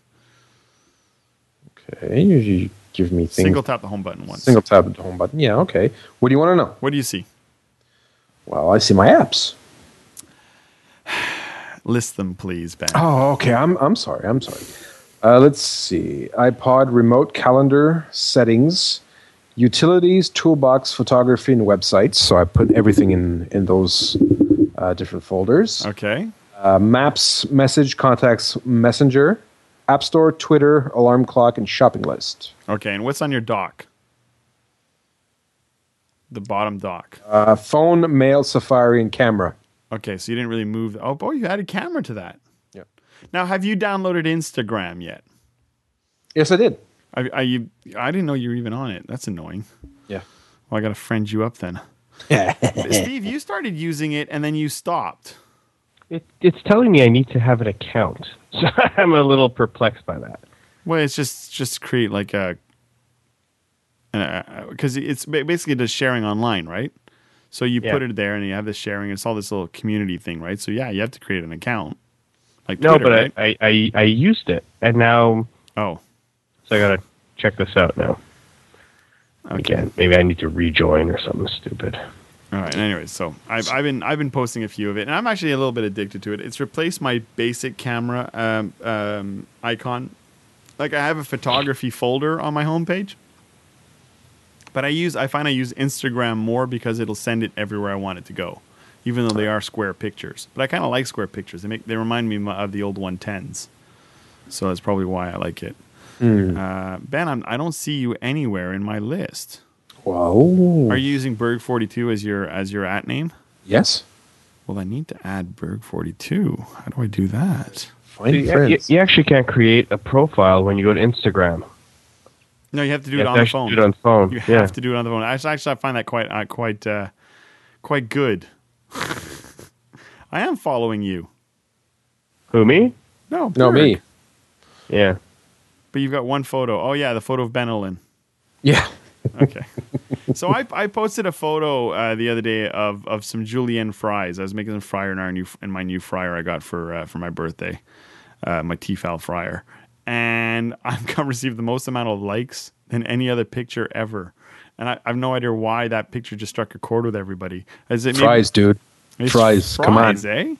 okay, you give me things. Single tap the home button once. Single tap the home button. Yeah. Okay. What do you want to know? What do you see? Well, I see my apps. List them, please, Ben. Oh, okay. I'm I'm sorry. I'm sorry. Uh, let's see. iPod remote calendar settings, utilities, toolbox, photography, and websites. So I put everything in in those uh, different folders. Okay. Uh, maps, message, contacts, messenger, App Store, Twitter, alarm clock, and shopping list. Okay. And what's on your dock? The bottom dock. Uh, phone, mail, Safari, and camera. Okay, so you didn't really move. Oh boy, you added camera to that. Yeah. Now, have you downloaded Instagram yet? Yes, I did. Are, are you? I didn't know you were even on it. That's annoying. Yeah. Well, I got to friend you up then. Yeah. Steve, you started using it and then you stopped. It, it's telling me I need to have an account. So I'm a little perplexed by that. Well, it's just just create like a because it's basically just sharing online, right? So you Yeah. put it there and you have this sharing. It's all this little community thing, right? So yeah, you have to create an account. Like No, but right? I, I, I, I used it, and now oh, so I gotta check this out now. okay. Again, maybe I need to rejoin or something stupid. All right. Anyways, so I've, I've been I've been posting a few of it, and I'm actually a little bit addicted to it. It's replaced my basic camera um, um, icon. Like I have a photography folder on my homepage, but I use I find I use Instagram more because it'll send it everywhere I want it to go, even though they are square pictures. But I kind of like square pictures. They make they remind me of the old 110s, so that's probably why I like it. Uh, ben, I'm, I don't see you anywhere in my list. Whoa. Are you using Berg42 as your as your at name? Yes. Well, I need to add Berg42. How do I do that? Find You, you, friends. you actually can't create a profile when you go to Instagram. No, you have to do You it have on to the phone. Do it on phone. You yeah. have to do it on the phone. Actually, actually I find that quite uh, quite uh, quite good. I am following you. Who me? No, No, me. Yeah. But you've got one photo. Oh yeah, the photo of Ben Olin. Yeah. Okay. so I, I posted a photo uh, the other day of, of some julienne fries. I was making some fryer in our new in my new fryer I got for uh, for my birthday, uh, my Tefal fryer, and I've received the most amount of likes than any other picture ever. And I, I have no idea why that picture just struck a chord with everybody. Is it maybe- Fries, dude. it's Fries. Come on. eh?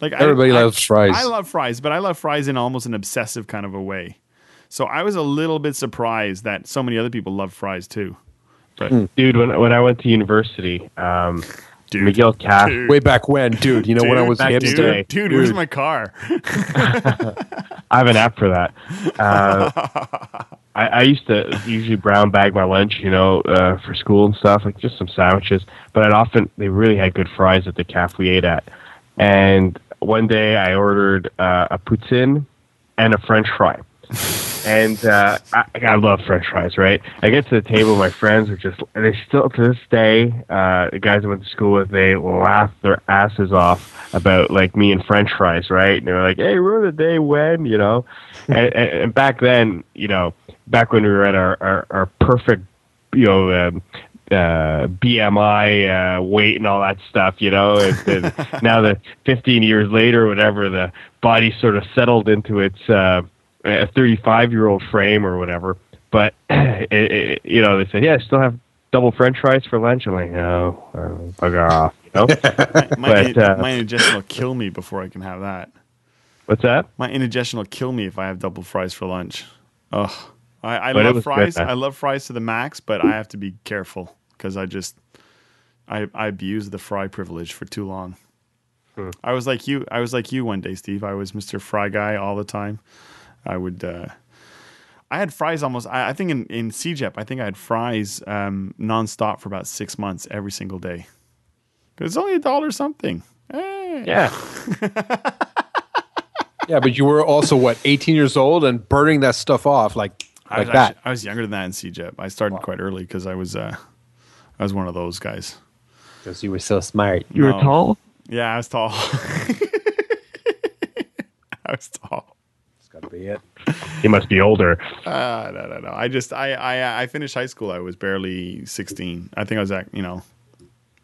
Like Everybody I- loves fries. I love fries, but I love fries in almost an obsessive kind of a way. So I was a little bit surprised that so many other people love fries too. But Hmm. Dude, when when I went to university, um, Dude. Miguel Caff. Dude. Way back when, dude. You know when I was a back in the dude, dude, where's my car? I have an app for that. Uh, I, I used to usually brown bag my lunch, you know, uh, for school and stuff, like just some sandwiches. But I'd often they really had good fries at the cafe we ate at. And one day I ordered uh, a poutine and a French fry. And uh, I, I love French fries, right? I get to the table, my friends are just, and they still to this day, uh, the guys I went to school with, they laugh their asses off about like me and French fries, right? And they're like, "Hey, remember the day when?" You know, and, and, and back then, you know, back when we were at our our, our perfect, you know. Um, uh, BMI uh, weight and all that stuff, you know. And, and now that 15 years later, whatever, the body sort of settled into its uh, a 35 year old frame or whatever. But it, it, you know, they said, yeah, I still have double French fries for lunch. I'm like, no, uh, bugger off. You know, My, But, uh, my indigestion will kill me before I can have that. what's that? My indigestion will kill me if I have double fries for lunch. Ugh. I, I love was good, fries. I love fries to the max, but I have to be careful because I just I I abused the fry privilege for too long. Hmm. I was like you. I was like you one day, Steve. I was Mr. Fry guy all the time. I would. Uh, I had fries almost. I, I think in in CEGEP, I think I had fries um, nonstop for about six months every single day. It's only a dollar something. Eh. Yeah. Yeah, but you were also what 18 years old and burning that stuff off like I like was that. actually- I was younger than that in CEGEP. I started quite early because I was uh, I was one of those guys. Because you were so smart. You were tall? Yeah, I was tall. I was tall. That's got to be it. He must be older. Uh, no, no, no. I just I, I I finished high school. I was barely sixteen. I think I was at you know,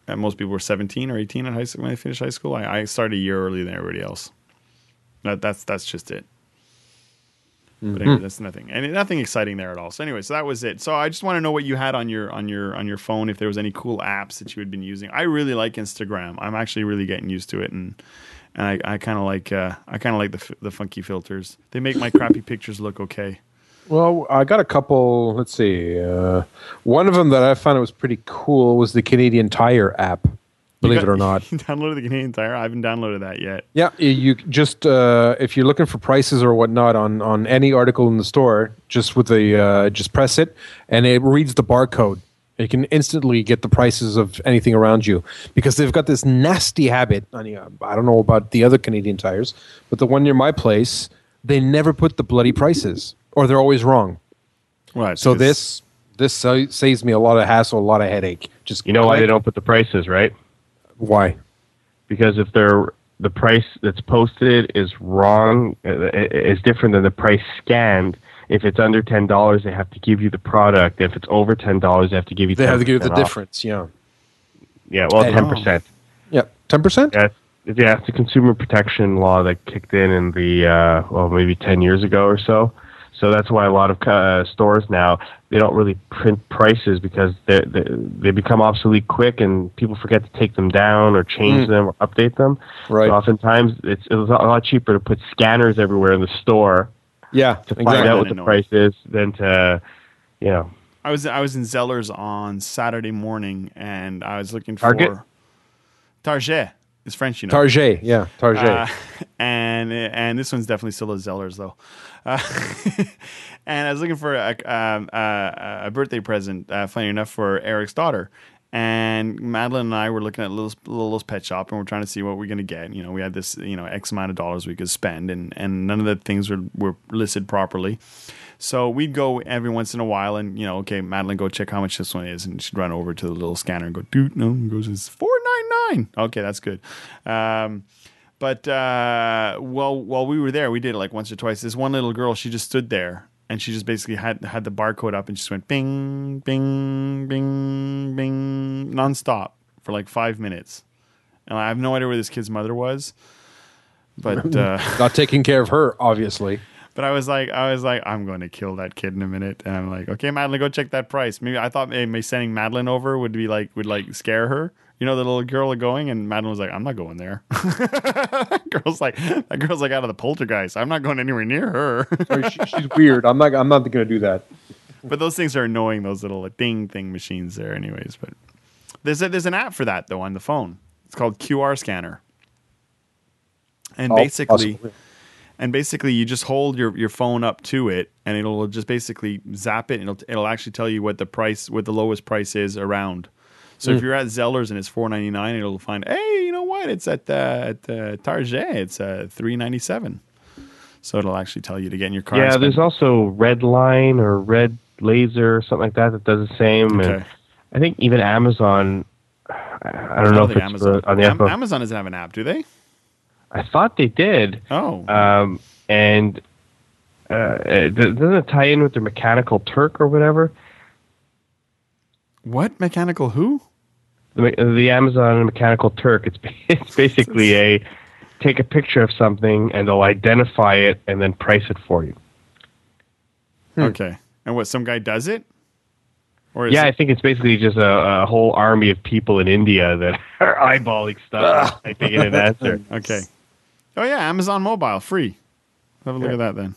most people were seventeen or eighteen in high school when they finished high school. I, I started a year earlier than everybody else. That that's that's just it. But anyway, that's nothing, and nothing exciting there at all. So anyway, so that was it. So I just want to know what you had on your on your on your phone. If there was any cool apps that you had been using. I really like Instagram. I'm actually really getting used to it, and and I, I kind of like uh, I kind of like the f- the funky filters. They make my crappy pictures look okay. Well, I got a couple. Let's see. Uh, one of them that I found it was pretty cool was the Canadian Tire app. Believe it or not. You downloaded the Canadian Tire. I haven't downloaded that yet. Yeah, you- you just uh, if you're looking for prices or whatnot on on any article in the store, just with the uh, just press it and it reads the barcode. You can instantly get the prices of anything around you because they've got this nasty habit. I, mean, I don't know about the other Canadian tires, but the one near my place, they never put the bloody prices, or they're always wrong. Right. So this this saves me a lot of hassle, a lot of headache. Just You know why they don't put the prices, right? Why? Because if they're the price that's posted is wrong, uh, is different than the price scanned. If it's under ten dollars, they have to give you the product. If it's over ten dollars, they have to give you. They have to give you the off. difference. Yeah. Yeah, well, ten percent. Yeah. Ten percent. Yeah, it's- yeah, it's a consumer protection law that kicked in in the uh, well, maybe ten years ago or so. So that's why a lot of uh, stores now they don't really print prices because they they they become obsolete quick and people forget to take them down or change Mm. them or update them. Right. So oftentimes it's it's a lot cheaper to put scanners everywhere in the store Yeah. to find Exactly. out what the Annoying. price is than to you know I was I was in Zellers on Saturday morning, and I was looking for Target? Target. It's French, you know. Target. Yeah. Target. Uh, and and this one's definitely still a Zellers though. Uh, and I was looking for a, um, a, a birthday present, uh, funny enough, for Eric's daughter. And Madeline and I were looking at Little's, Littlest Pet Shop, and we're trying to see what we're going to get. You know, we had this, you know, X amount of dollars we could spend, and, and none of the things were, were listed properly. So we'd go every once in a while, and you know, okay, Madeline, go check how much this one is, and she'd run over to the little scanner and go, dude, no, goes, it's four nine nine. Okay, that's good. Um, but uh, while while we were there, we did it like once or twice. This one little girl, she just stood there and she just basically had had the barcode up and she just went bing, bing, bing, bing, nonstop for like five minutes. And I have no idea where this kid's mother was, but uh, Not taking care of her, obviously. but I was like, I was like, I'm going to kill that kid in a minute. And I'm like, okay, Madeline, go check that price. Maybe I thought maybe sending Madeline over would be like would like scare her. You know, the little girl are going, and Madeline was like, I'm not going there. girl's like, that girl's like out of the poltergeist. I'm not going anywhere near her. Sorry, she, she's weird. I'm not. I'm not going to do that. but those things are annoying. Those little like, ding thing machines there, anyways. But there's a, there's an app for that though on the phone. It's called QR scanner, and Oh, basically. possibly. and basically you just hold your, your phone up to it and it'll just basically zap it and it'll, it'll actually tell you what the price what the lowest price is around so if you're at Zellers and it's 4.99 it'll find hey you know what it's at uh, at uh, Target it's uh, 3.97 so it'll actually tell you to get in your car yeah. There's also Red Line or Red Laser or something like that that does the same. And Okay. I think even Amazon. I don't know if it's Amazon the, on the Am- Apple. Amazon doesn't have an app do they I thought they did. oh Um, and uh, doesn't it tie in with the Mechanical Turk or whatever? what mechanical who The, me- the Amazon Mechanical Turk. It's it's basically a take a picture of something and they'll identify it and then price it for you. okay and what some guy does it or is Yeah, I think it's basically just a, a whole army of people in India that are eyeballing stuff, and typing in an answer. okay oh yeah Amazon mobile free have a look at that then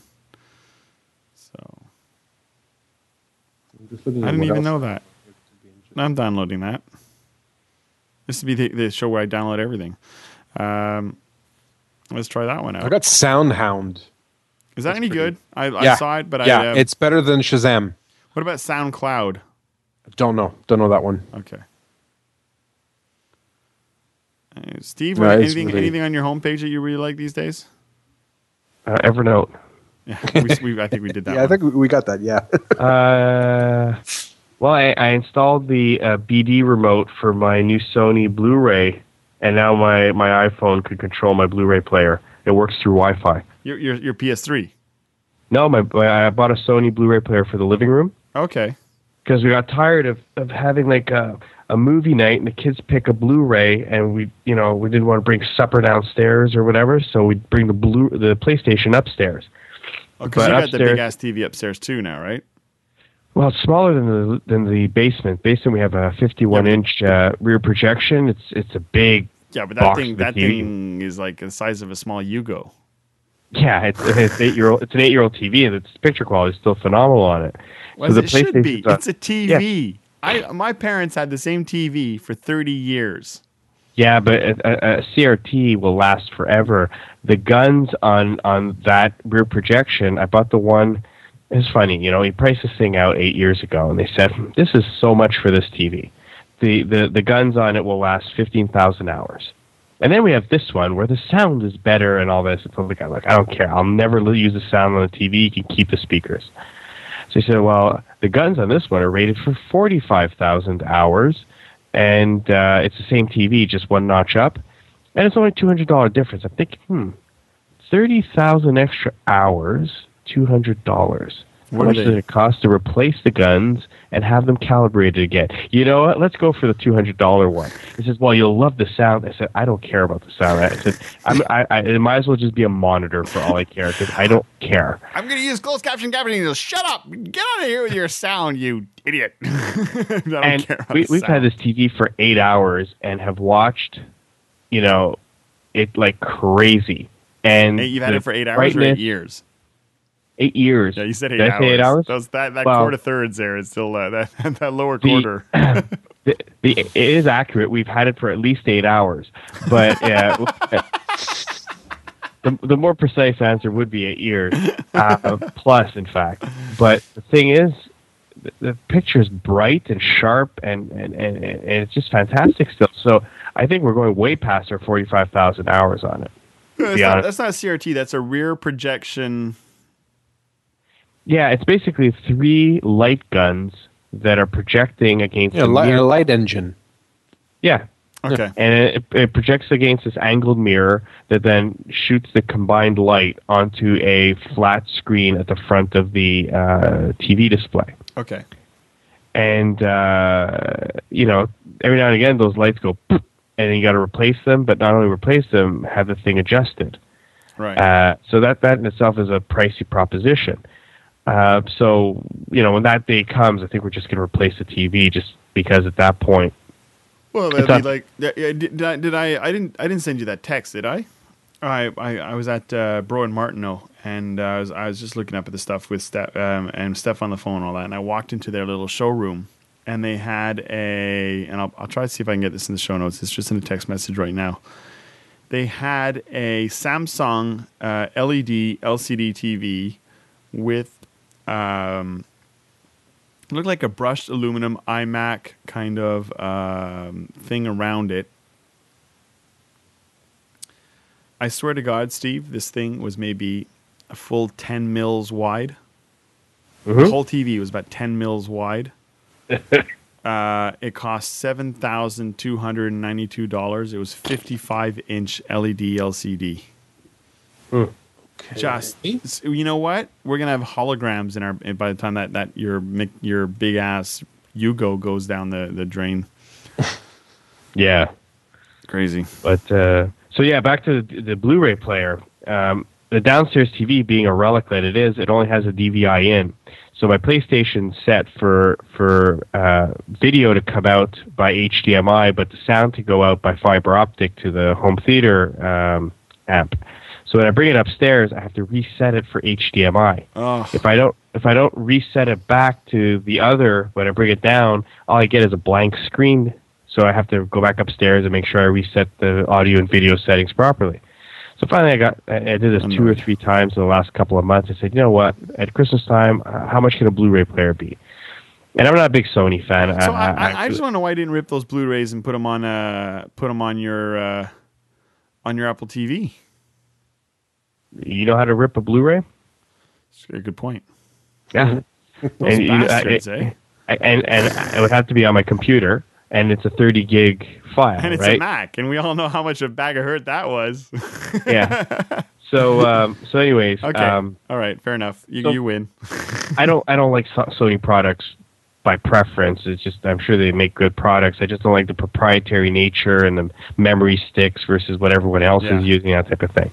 so I didn't even know that. I'm downloading that. This would be the, the show where I download everything. Um, let's try that one out. I got Soundhound. Is that any good? I, I saw it, but yeah, I. Uh, it's better than Shazam. what about SoundCloud? Don't know. Don't know that one. Okay. Uh, Steve, No, anything really- anything on your homepage that you really like these days? Uh, Evernote. Yeah, we, we, I think we did that. Yeah, I think we got that. Yeah. Uh, well, I, I installed the uh, BD remote for my new Sony Blu-ray, and now my, my iPhone could control my Blu-ray player. It works through Wi-Fi. your, your your PS3. No, my, my I bought a Sony Blu-ray player for the living room Okay. because we got tired of, of having like a, a movie night and the kids pick a Blu-ray and we you know we didn't want to bring supper downstairs or whatever, so we bring the blue the PlayStation upstairs. Because But you got the big ass TV upstairs too now, right? Well, it's smaller than the than the basement. Basement we have a 51 Yeah. inch uh, rear projection. It's it's a big Yeah, but that thing that TV. thing is like the size of a small Yugo. yeah. It's it's eight year old. It's an eight year old TV and its picture quality is still phenomenal on it. Well, the it should be. On- It's a TV. Yeah. I my parents had the same TV for 30 years. Yeah, but a, a, a CRT will last forever. The guns on on that rear projection, I bought the one. It's funny, you know, he priced this thing out eight years ago, and they said "Hmm, this is so much for this TV. The the the guns on it will last fifteen thousand hours. And then we have this one where the sound is better and all this. It's like, I'm like, I don't care. I'll never use the sound on the TV. You can keep the speakers. So he said, well, the guns on this one are rated for 45,000 hours, and uh, it's the same TV, just one notch up, and it's only $200 difference. I'm thinking, hmm, 30,000 extra hours, $200. How What much they? does it cost to replace the guns and have them calibrated again? You know what? Let's go for the two hundred dollar one. He says, "Well, you'll love the sound." I said, "I don't care about the sound." I said, I'm, I, I, "It might as well just be a monitor for all I care because I don't care." I'm going to use closed caption captioning. He'll, Shut up! Get out of here with your sound, you idiot! I don't and care. about we, we've had this TV for eight hours and have watched, you know, it like crazy. And Hey, you've had the it for eight hours or eight years. Eight years. Yeah, you said eight hours. eight hours? Those, that that Well- quarter thirds there is still uh, that that lower The- quarter. the, the, it is accurate. We've had it for at least eight hours, but uh, the the more precise answer would be eight years uh, plus, in fact. But the thing is, the, the picture is bright and sharp, and, and, and, and it's just fantastic still. So I think we're going way past our forty five thousand hours on it. that's, not, that's not a CRT. That's a rear projection. Yeah, it's basically three light guns that are projecting against Yeah, a li- mirror. a light engine. Yeah, Okay. and it, it projects against this angled mirror that then shoots the combined light onto a flat screen at the front of the uh, TV display. Okay. And uh, you know, every now and again, those lights go, "Poop," and then you got to replace them. But not only replace them, have the thing adjusted. Right. Uh, so that that in itself is a pricey proposition. Uh, so you know, when that day comes, I think we're just going to replace the TV, just because at that point, Well, that'd be a- like, yeah, yeah, did, did I? Did I? I didn't. I didn't send you that text, did I? I I, I was at uh, Brault and Martineau, and uh, I was I was just looking up at the stuff with Steph um, and Steph on the phone and all that, and I walked into their little showroom, and they had a, and I'll I'll try to see if I can get this in the show notes. It's just in a text message right now. They had a Samsung uh, LED LCD TV with um, looked like a brushed aluminum iMac kind of um, thing around it. I swear to God, Steve, this thing was maybe a full 10 mils wide. The whole TV was about 10 mils wide. uh, it cost $7,292. It was 55 inch LED LCD. Just s- you know what? We're gonna have holograms in our by the time that that your your big ass Yugo goes down the the drain. yeah. Crazy. But uh, so yeah, back to the, the Blu-ray player. Um, the downstairs TV, being a relic that it is, it only has a DVI in. So my PlayStation set for for uh, video to come out by HDMI, but the sound to go out by fiber optic to the home theater um, amp. So when I bring it upstairs, I have to reset it for HDMI. Oh, If I don't if I don't reset it back to the other when I bring it down, all I get is a blank screen. So I have to go back upstairs and make sure I reset the audio and video settings properly. So finally, I got I I did this two or three times in the last couple of months. I said, you know what? At Christmas time, uh, how much can a Blu-ray player be? And I'm not a big Sony fan. So I, I, I just want to know why you didn't rip those Blu-rays and put them on uh put them on your uh on your Apple TV. You know how to rip a Blu-ray? That's a good point. Yeah. Those And, you know, I- bastards, eh? and and it would have to be on my computer, and it's a 30 gig file, And it's right? a Mac, and we all know how much a bag of hurt that was. yeah. So um, so anyways, okay. um, all right. Fair enough. You so- you win. I don't I don't like Sony products by preference. It's just I'm sure they make good products. I just don't like the proprietary nature and the memory sticks versus what everyone else Yeah. is using that type of thing.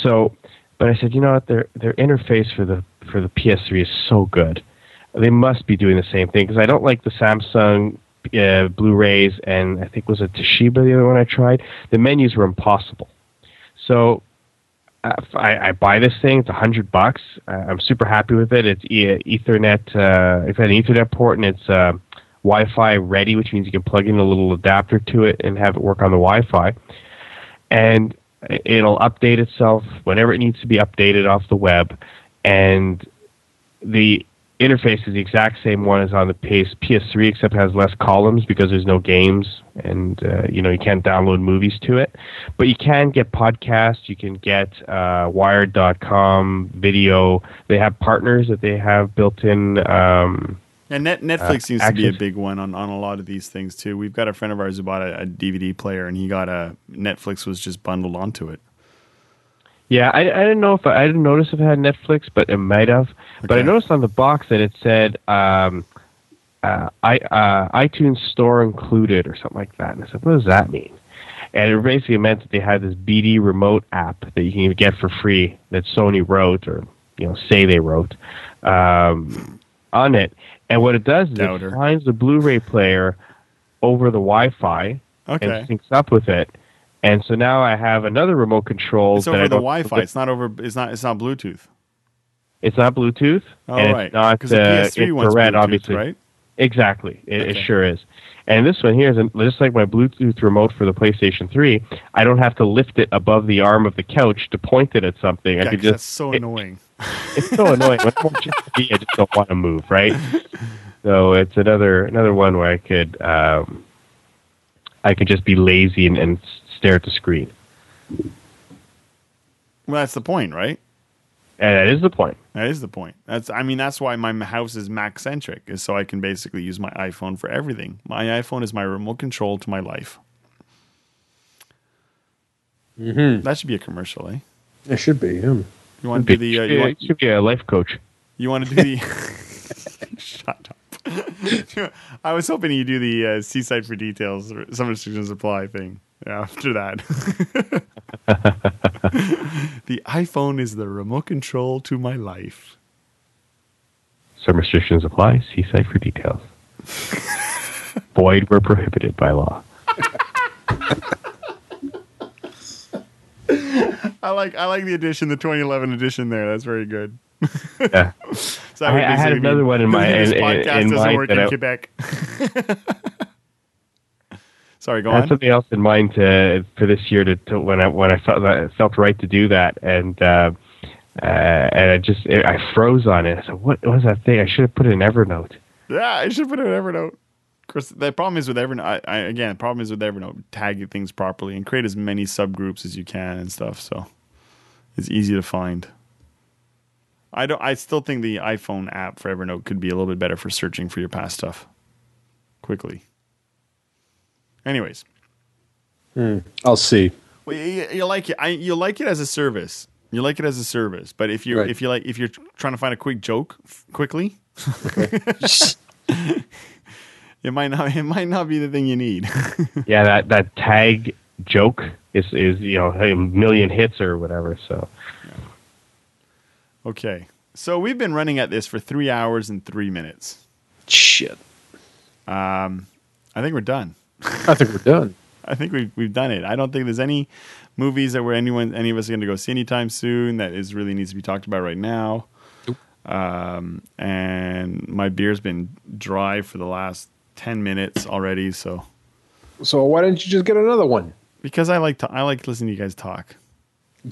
So, but I said, you know what? Their their interface for the for the PS3 is so good. They must be doing the same thing because I don't like the Samsung uh, Blu-rays and I think was it Toshiba the other one I tried. The menus were impossible. So I, I buy this thing. It's a hundred bucks. I'm super happy with it. It's Ethernet. Uh, it's an Ethernet port and it's uh, Wi-Fi ready, which means you can plug in a little adapter to it and have it work on the Wi-Fi. And it'll update itself whenever it needs to be updated off the web. And the interface is the exact same one as on the PS PS3, except it has less columns because there's no games, and uh, you know you can't download movies to it. But you can get podcasts. You can get uh, Wired.com video. They have partners that they have built in. Um, And net, Netflix Uh, seems to be a big one on, on a lot of these things too. We've got a friend of ours who bought a, a DVD player, and he got a Netflix was just bundled onto it. yeah, I, I didn't know if I, I didn't notice if it had Netflix, but it might have. But I noticed on the box that it said um, uh, I, uh, iTunes Store included or something like that. And I said, what does that mean? And it basically meant that they had this BD remote app that you can get for free that Sony wrote or you know say they wrote um, on it. And what it does is Doubter. it finds the Blu-ray player over the Wi-Fi Okay, and syncs up with it. And so now I have another remote control. it's over the Wi-Fi. It's not over. It's not. It's not Bluetooth. It's not Bluetooth. Oh and right, It's not because the uh, PS3 one's infrared, Bluetooth, obviously. right? Exactly. It, Okay. it sure is. And this one here is an, just like my Bluetooth remote for the PlayStation 3. I don't have to lift it above the arm of the couch to point it at something. I Yeah, could 'cause just. that's so it- annoying. It's so annoying. When I'm watching TV, I just don't want to move, right? So it's another another one where I could um, I could just be lazy and, and stare at the screen. Well, that's the point, right? And that is the point. That is the point. That's. I mean, that's why my house is Mac centric, is so I can basically use my iPhone for everything. My iPhone is my remote control to my life. Mm-hmm. That should be a commercial, eh? It should be. Yeah. You want to do the? Uh, you, want, should be a life coach. you want to do the? Shut up. I was hoping you do the uh, seaside for details. or Some restrictions apply thing. After that, the iPhone is the remote control to my life. Some restrictions apply. See site for details. Void where prohibited by law. I like I like the edition, the 2011 edition. There, that's very good. Yeah. So I- I had another one in my- this in- in- podcast in doesn't work in I- Quebec. Sorry, go I had on. something else in mind to, for this year to, to when I when I felt that felt right to do that, and uh, uh, and I just I froze on it. I said, "What was that thing? I should have put it in Evernote." Yeah, I should put it in Evernote. Course, the problem is with Evernote. I, I, again, the problem is with Evernote. Tag things properly and create as many subgroups as you can and stuff. So it's easy to find. I don't. I still think the iPhone app for Evernote could be a little bit better for searching for your past stuff quickly. Anyways, hmm, I'll see. well, you, you like it. I, you like it as a service. You like it as a service. But if you Right. if you like if you're trying to find a quick joke f- quickly, it might not it might not be the thing you need. Yeah, that that tag joke is is you know a million hits or whatever. So okay, so we've been running at this for three hours and three minutes. Shit. Um, I think we're done. I think we're done. I think we've we've done it. I don't think there's any movies that we're anyone any of us are going to go see anytime soon that is really needs to be talked about right now. Um, and my beer's been dry for the last ten minutes already. So So why don't you just get another one? because I like to I like listening to you guys talk.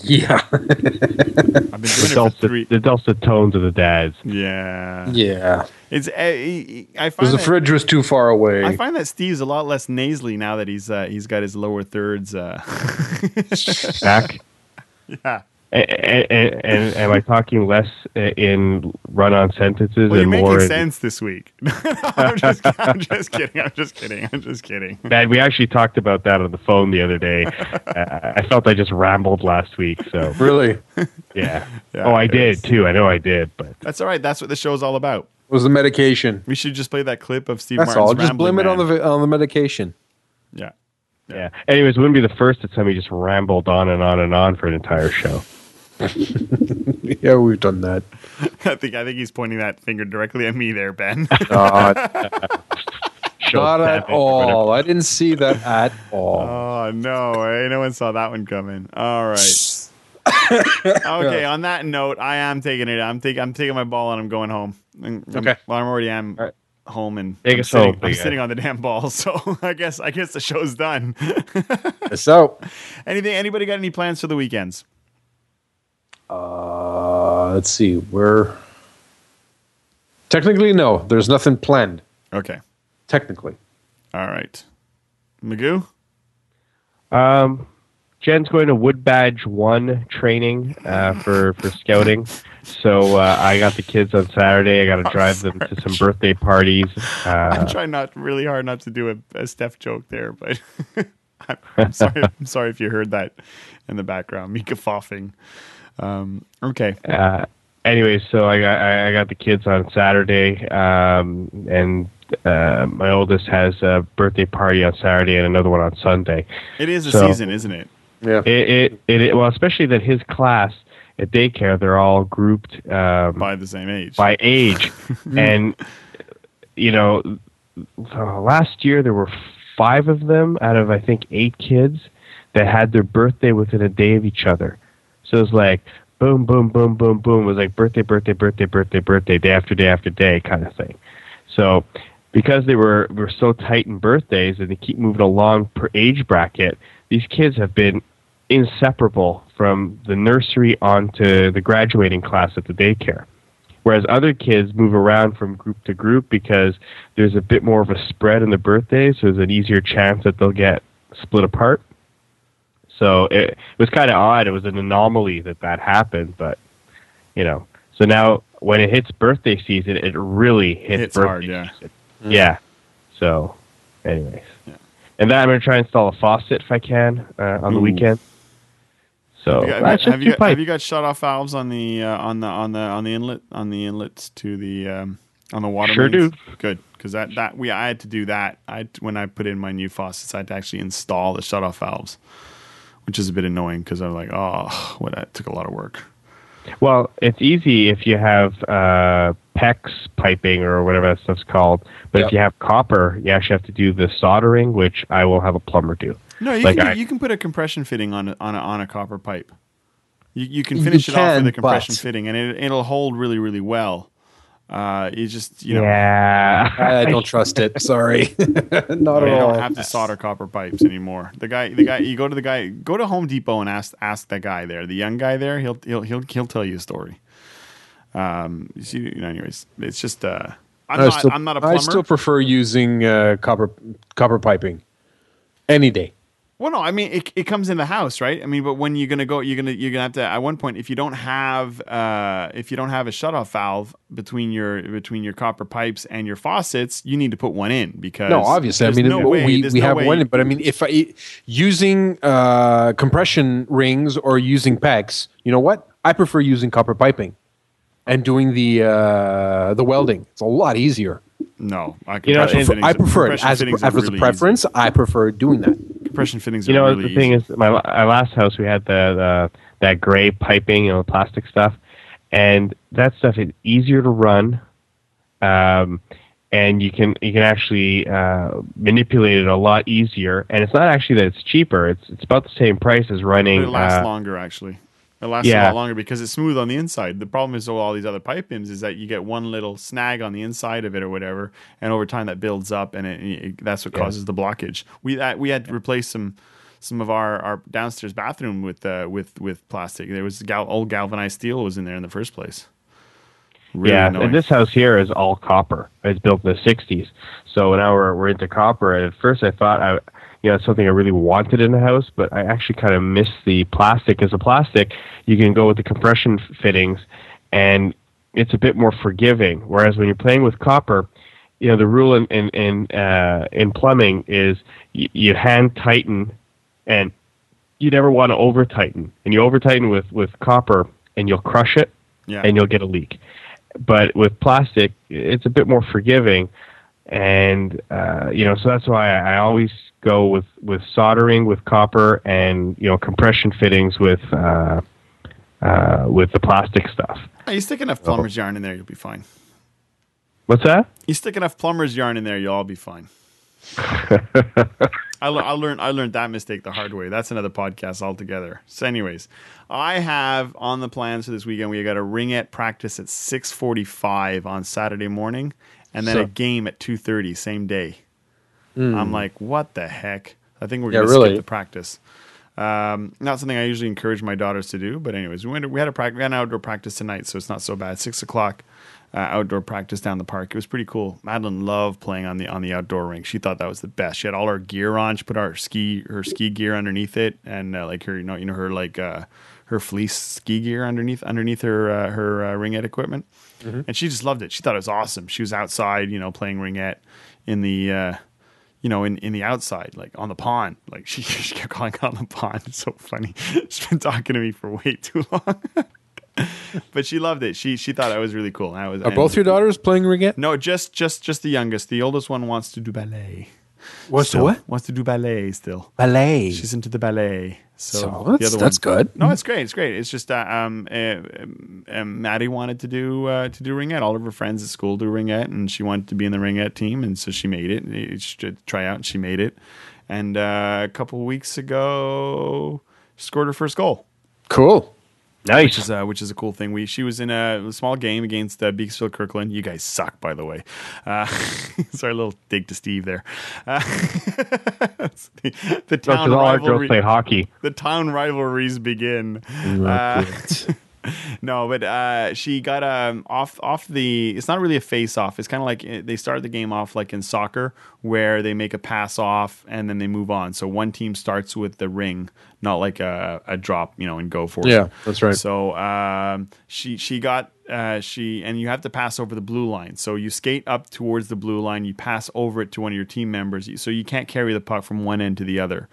Yeah. I've been doing The it for dulcet, three. the dulcet tones of the dads. Yeah, yeah. it's. Uh, I Because find the fridge was too far away. I find that Steve's a lot less nasally now that he's uh, he's got his lower thirds. Uh, Back. yeah. And, and, and am I talking less in run-on sentences Well, you're making more? in- sense this week. I'm just, I'm just kidding. I'm just kidding. I'm just kidding. Man, we actually talked about that on the phone the other day. uh, I felt I just rambled last week, so really? yeah. Yeah, oh, I did is. too. I know I did, but That's all right. That's what the show's all about. It was the medication. We should just play that clip of Steve That's Martin's all. Just Rambling blame it on the on the medication. Yeah. yeah. Anyways, it wouldn't be the first time he just rambled on and on and on for an entire show. Yeah, we've done that. I think I think he's pointing that finger directly at me there, Ben. Not, Show not at seven or whatever. all. I didn't see that at all. oh no, eh? no one saw that one coming. All right. okay. On that note, I am taking it. I'm taking. I'm taking my ball and I'm going home. And- Okay. Well, I'm already am All right. home and Take I'm, us sitting, home, I'm sitting on the damn ball. So I guess I guess the show's done. So, Anything? Anybody got any plans for the weekends? Uh, let's see. We're technically no. There's nothing planned. Okay. Technically, All right. Magoo. Um, Jen's going to Wood Badge One training uh, for for scouting. So uh, I got the kids on Saturday. I got to drive them to some birthday parties. I'm Uh, trying not really hard not to do a, a Steph joke there, but I'm, I'm sorry. I'm sorry if you heard that in the background, me guffawing. Um, okay. uh, anyways, so I got I I got the kids on Saturday, um, and uh, my oldest has a birthday party on Saturday and another one on Sunday. It is a So- season, isn't it? yeah. It, it, it, it well, especially that his class at daycare, they're all grouped um, By the same age. by age, and you know, uh, last year there were five of them out of I think eight kids that had their birthday within a day of each other. So it was like boom, boom, boom, boom, boom. It was like birthday, birthday, birthday, birthday, birthday, day after day after day kind of thing. So because they were were so tight in birthdays and they keep moving along per age bracket, these kids have been inseparable from the nursery on to the graduating class at the daycare. Whereas other kids move around from group to group because there's a bit more of a spread in the birthdays, so there's an easier chance that they'll get split apart. So it, it was kind of odd. It was an anomaly that that happened, but you know. So now when it hits birthday season, it really hits, Hits birthday hard, yeah. season. Yeah. So, anyways, Yeah. and then I'm gonna try and install a faucet if I can uh, on the weekend. So Have you got, have, you got, have you got shut off valves on the uh, on the on the on the inlet on the inlets to the um, on the water Sure mains? do. Good, because that that we I had to do that. I when I put in my new faucets, I had to actually install the shut off valves, which is a bit annoying because I'm like, oh, what that took a lot of work. Well, it's easy if you have uh, PEX piping or whatever that stuff's called. But Yep. if you have copper, you actually have to do the soldering, which I will have a plumber do. No, you Like can I- you can put a compression fitting on a, on a, on a copper pipe. You, you can You finish it off with a compression but- fitting, and it, it'll hold really really well. Uh, you just you know yeah. I don't trust it. Sorry, not at all. you at don't have to solder copper pipes anymore. The guy, the guy, you go to the guy, go to Home Depot and ask ask that guy there, the young guy there. He'll he'll he'll he'll tell you a story. Um, you see, you know, anyways, it's just uh, I'm I not still- I'm not a I plumber. I still prefer using uh, copper copper piping any day. Well, no, I mean it, it comes in the house, right? I mean, but when you're gonna go, you're gonna you're gonna have to at one point if you don't have uh, if you don't have a shutoff valve between your between your copper pipes and your faucets, you need to put one in because No, obviously. I mean, no way- we, we no have way one, but I mean, if I using uh, compression rings or using PEX, you know what? I prefer using copper piping and doing the uh, the welding. It's a lot easier. no, I, You know, compression and- I prefer it compression as, as are a really preference. I prefer doing that. Compression fittings you know, really the thing easy. is, my our last house we had the, the that gray piping, you know, plastic stuff, and that stuff is easier to run, um, and you can you can actually uh, manipulate it a lot easier. And it's not actually that it's cheaper; it's it's about the same price as running. But it lasts uh, longer actually. It lasts a lot longer because it's smooth on the inside. The problem is with all these other pipe ins is that you get one little snag on the inside of it or whatever, and over time that builds up, and it, it- that's what Yeah. causes the blockage. We uh, we had to replace some some of our, our downstairs bathroom with uh, with with plastic. There was gal- old galvanized steel was in there in the first place. Really yeah, annoying. and this house here is all copper. It's built in the '60s, so now we're we're into copper. At first, I thought I, you know, something I really wanted in the house, but I actually kind of miss the plastic. As a plastic, you can go with the compression fittings, and it's a bit more forgiving. Whereas when you're playing with copper, you know, the rule in in in, uh, in plumbing is y- you hand tighten, and you never want to over tighten. And you over tighten with with copper, and you'll crush it yeah. and you'll get a leak. But with plastic, it's a bit more forgiving, and uh, you know, so that's why I always go with with soldering with copper and you know compression fittings with uh, uh, with the plastic stuff. Oh, you stick enough plumber's yarn in there, you'll be fine. What's that? You stick enough plumber's yarn in there, you'll all be fine. I, le- I learned I learned that mistake the hard way. That's another podcast altogether. So, anyways, I have on the plans for this weekend. We got a ring ringette practice at six forty five on Saturday morning, and then So- a game at two thirty same day. I'm like, what the heck? I think we're Yeah, gonna really. skip the practice. Um, not something I usually encourage my daughters to do, but anyways, we went. We had a practice, we had an outdoor practice tonight, so it's not so bad. Six o'clock, uh, outdoor practice down the park. It was pretty cool. Madeline loved playing on the on the outdoor rink. She thought that was the best. She had all her gear on. She put our ski her ski gear underneath it, and uh, like her you know you know her like uh, her fleece ski gear underneath underneath her uh, her uh, ringette equipment, and she just loved it. She thought it was awesome. She was outside, you know, playing ringette in the. You know, in, in the outside, like on the pond. Like she, she kept calling on the pond. It's so funny. She's been talking to me for way too long. but she loved it. She she thought I was really cool. I was Are both your daughters playing ringette? No, just just just the youngest. The oldest one wants to do ballet. What's Still. Wants to do ballet still. Ballet. She's into the ballet. So, So the that's- other that's one, good. No, it's great. It's great. It's just uh, um, uh, um, Maddie wanted to do uh, to do ringette. All of her friends at school do ringette, and she wanted to be in the ringette team, and so she made it. It- She did try out, and she made it. And uh, a couple weeks ago, scored her first goal Cool. Nice. which is uh, which is a cool thing. We she was in a small game against uh, Beaconsfield Kirkland. You guys suck, by the way. Uh, sorry, a little dig to Steve there. Uh, the, the town 'cause all our girls rivalry. play hockey. The town rivalries begin. No, but uh, she got um, off off the. It's not really a face off. It's kind of like uh, they start the game off like in soccer, where they make a pass off and then they move on. So one team starts with the ring, not like a, a drop, you know, and go for it. Yeah, that's right. So um, she she got uh, she and you have to pass over the blue line. So you skate up towards the blue line, you pass over it to one of your team members. So you can't carry the puck from one end to the other.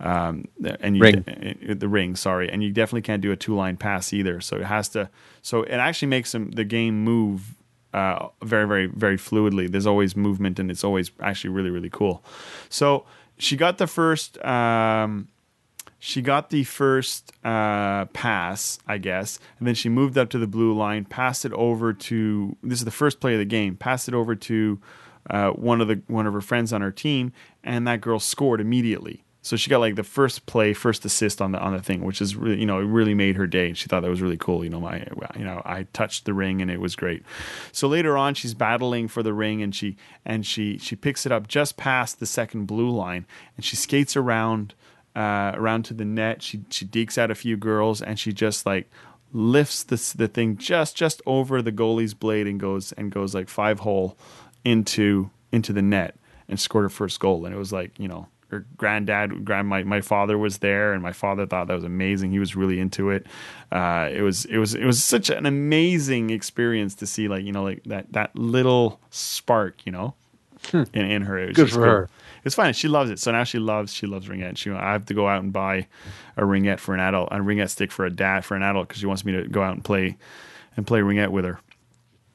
Um, and you, Ring. uh, the ring, sorry, and you definitely can't do a two line pass either. So it has to. So it actually makes them, the game move uh, very, very, very fluidly. There's always movement, and it's always actually really, really cool. So she got the first. Um, she got the first uh, pass, I guess, and then she moved up to the blue line, passed it over to. This is the first play of the game. Passed it over to uh, one of the one of her friends on her team, and that girl scored immediately. So she got like the first play, first assist on the on the thing, which is really you know it really made her day. She thought that was really cool. You know, my you know I touched the ring and it was great. So later on, she's battling for the ring and she and she she picks it up just past the second blue line and she skates around uh, around to the net. She she dekes out a few girls and she just like lifts the the thing just just over the goalie's blade and goes and goes like five hole into into the net and scored her first goal. And it was like you know her granddad, grand my, my father was there, and my father thought that was amazing. He was really into it. Uh, it was it was it was such an amazing experience to see like you know like that that little spark you know in, in her. It was Good for cool. her. It's fine. She loves it. So now she loves she loves ringette. She I have to go out and buy a ringette for an adult, a ringette stick for a dad for an adult because she wants me to go out and play and play ringette with her.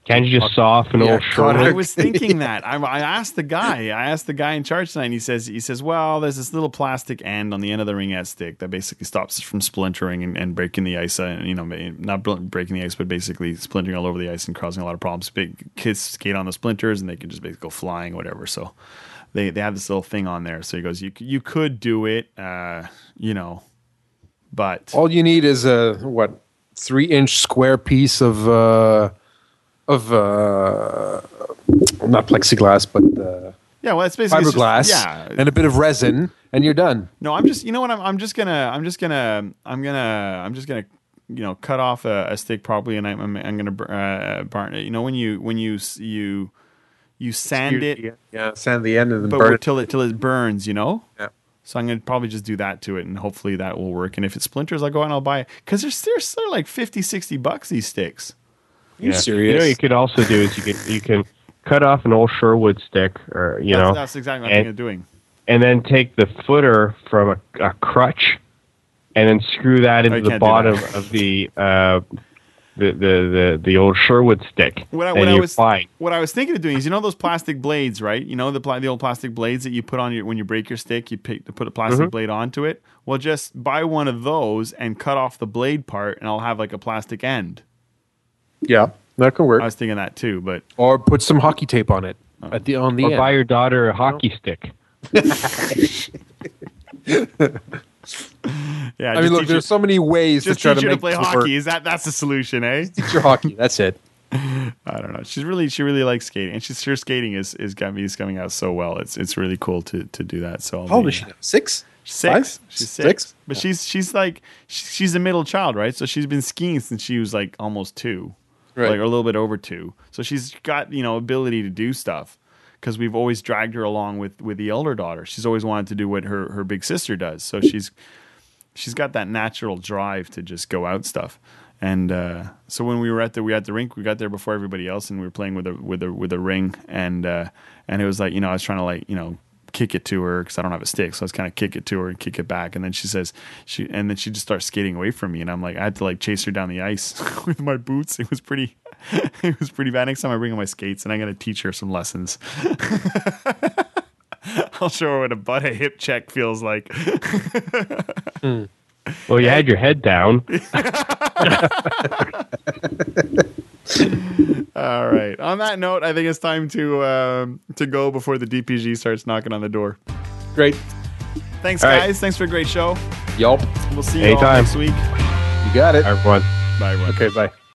Can't you just saw off an Yeah, old cut shoulder? I was thinking that. I, I asked the guy. I asked the guy in charge tonight. And he says, he says, well, there's this little plastic end on the end of the ringette stick that basically stops it from splintering and, and breaking the ice. Uh, you know, not breaking the ice, but basically splintering all over the ice and causing a lot of problems. Big kids skate on the splinters and they can just basically go flying, or whatever. So they they have this little thing on there. So he goes, you you could do it, uh, you know, but All you need is a what three inch square piece of uh, of uh, not plexiglass, but uh, Yeah, well, it's basically just- fiberglass, yeah, and a bit of resin, and you're done. No, I'm just. You know what? I'm. I'm just gonna. I'm just gonna. I'm gonna. I'm just gonna. You know, cut off a, a stick probably, and I'm. I'm, I'm gonna uh, burn it. You know, when you when you you you sand it, Yeah, sand the end and then but burn it. till it till it burns. You know. Yeah. So I'm gonna probably just do that to it, and hopefully that will work. And if it splinters, I'll go out and I'll buy it because they're they're, they're like 50, 60 bucks these sticks. You Yeah. serious? You know, you could also do is you can you can cut off an old Sherwood stick, or you that's, know, that's exactly what I'm and- doing. and then take the footer from a, a crutch, and then screw that into you the bottom of the, uh, the the the the old Sherwood stick. What I, what I was fine. what I was thinking of doing is you know those plastic blades, right? You know the pla- the old plastic blades that you put on your when you break your stick, you pick to put a plastic Mm-hmm. blade onto it. Well, just buy one of those and cut off the blade part, and I'll have like a plastic end. Yeah, that can work. I was thinking that too, but or put some hockey tape on it at the on the Or end. buy your daughter a hockey stick. yeah. I mean, look, there's you, so many ways just to try teach to you to play hockey. work. Is that that's the solution, eh? Teach your hockey. That's it. I don't know. She's really she really likes skating, and she's her skating is is got me is coming out so well. It's it's really cool to to do that. So I'll How old is she now? Six. Six. Five? She's Six? six. But she's she's like she's a middle child, right? So she's been skiing since she was like almost two, Right. like or a little bit over two. So she's got you know ability to do stuff because we've always dragged her along with with the elder daughter. She's always wanted to do what her her big sister does. So she's she's got that natural drive to just go out stuff. And uh, so when we were at the we at the rink, we got there before everybody else, and we were playing with a with a with a ring, and uh, and it was like you know I was trying to like you know kick it to her because I don't have a stick, so I was kind of kick it to her and kick it back, and then she says she and then she just starts skating away from me, and I'm like I had to like chase her down the ice with my boots. It was pretty it was pretty bad. Next time I bring in my skates, and I'm gonna teach her some lessons. I'll show her what a butt a hip check feels like. Hmm. Well, you had your head down. All right. On that note, I think it's time to um, to go before the DPG starts knocking on the door. Great. Thanks, All right. guys. Thanks for a great show. Yup. We'll see you all next week. You got it. Everyone. Bye, everyone. Okay. Bye.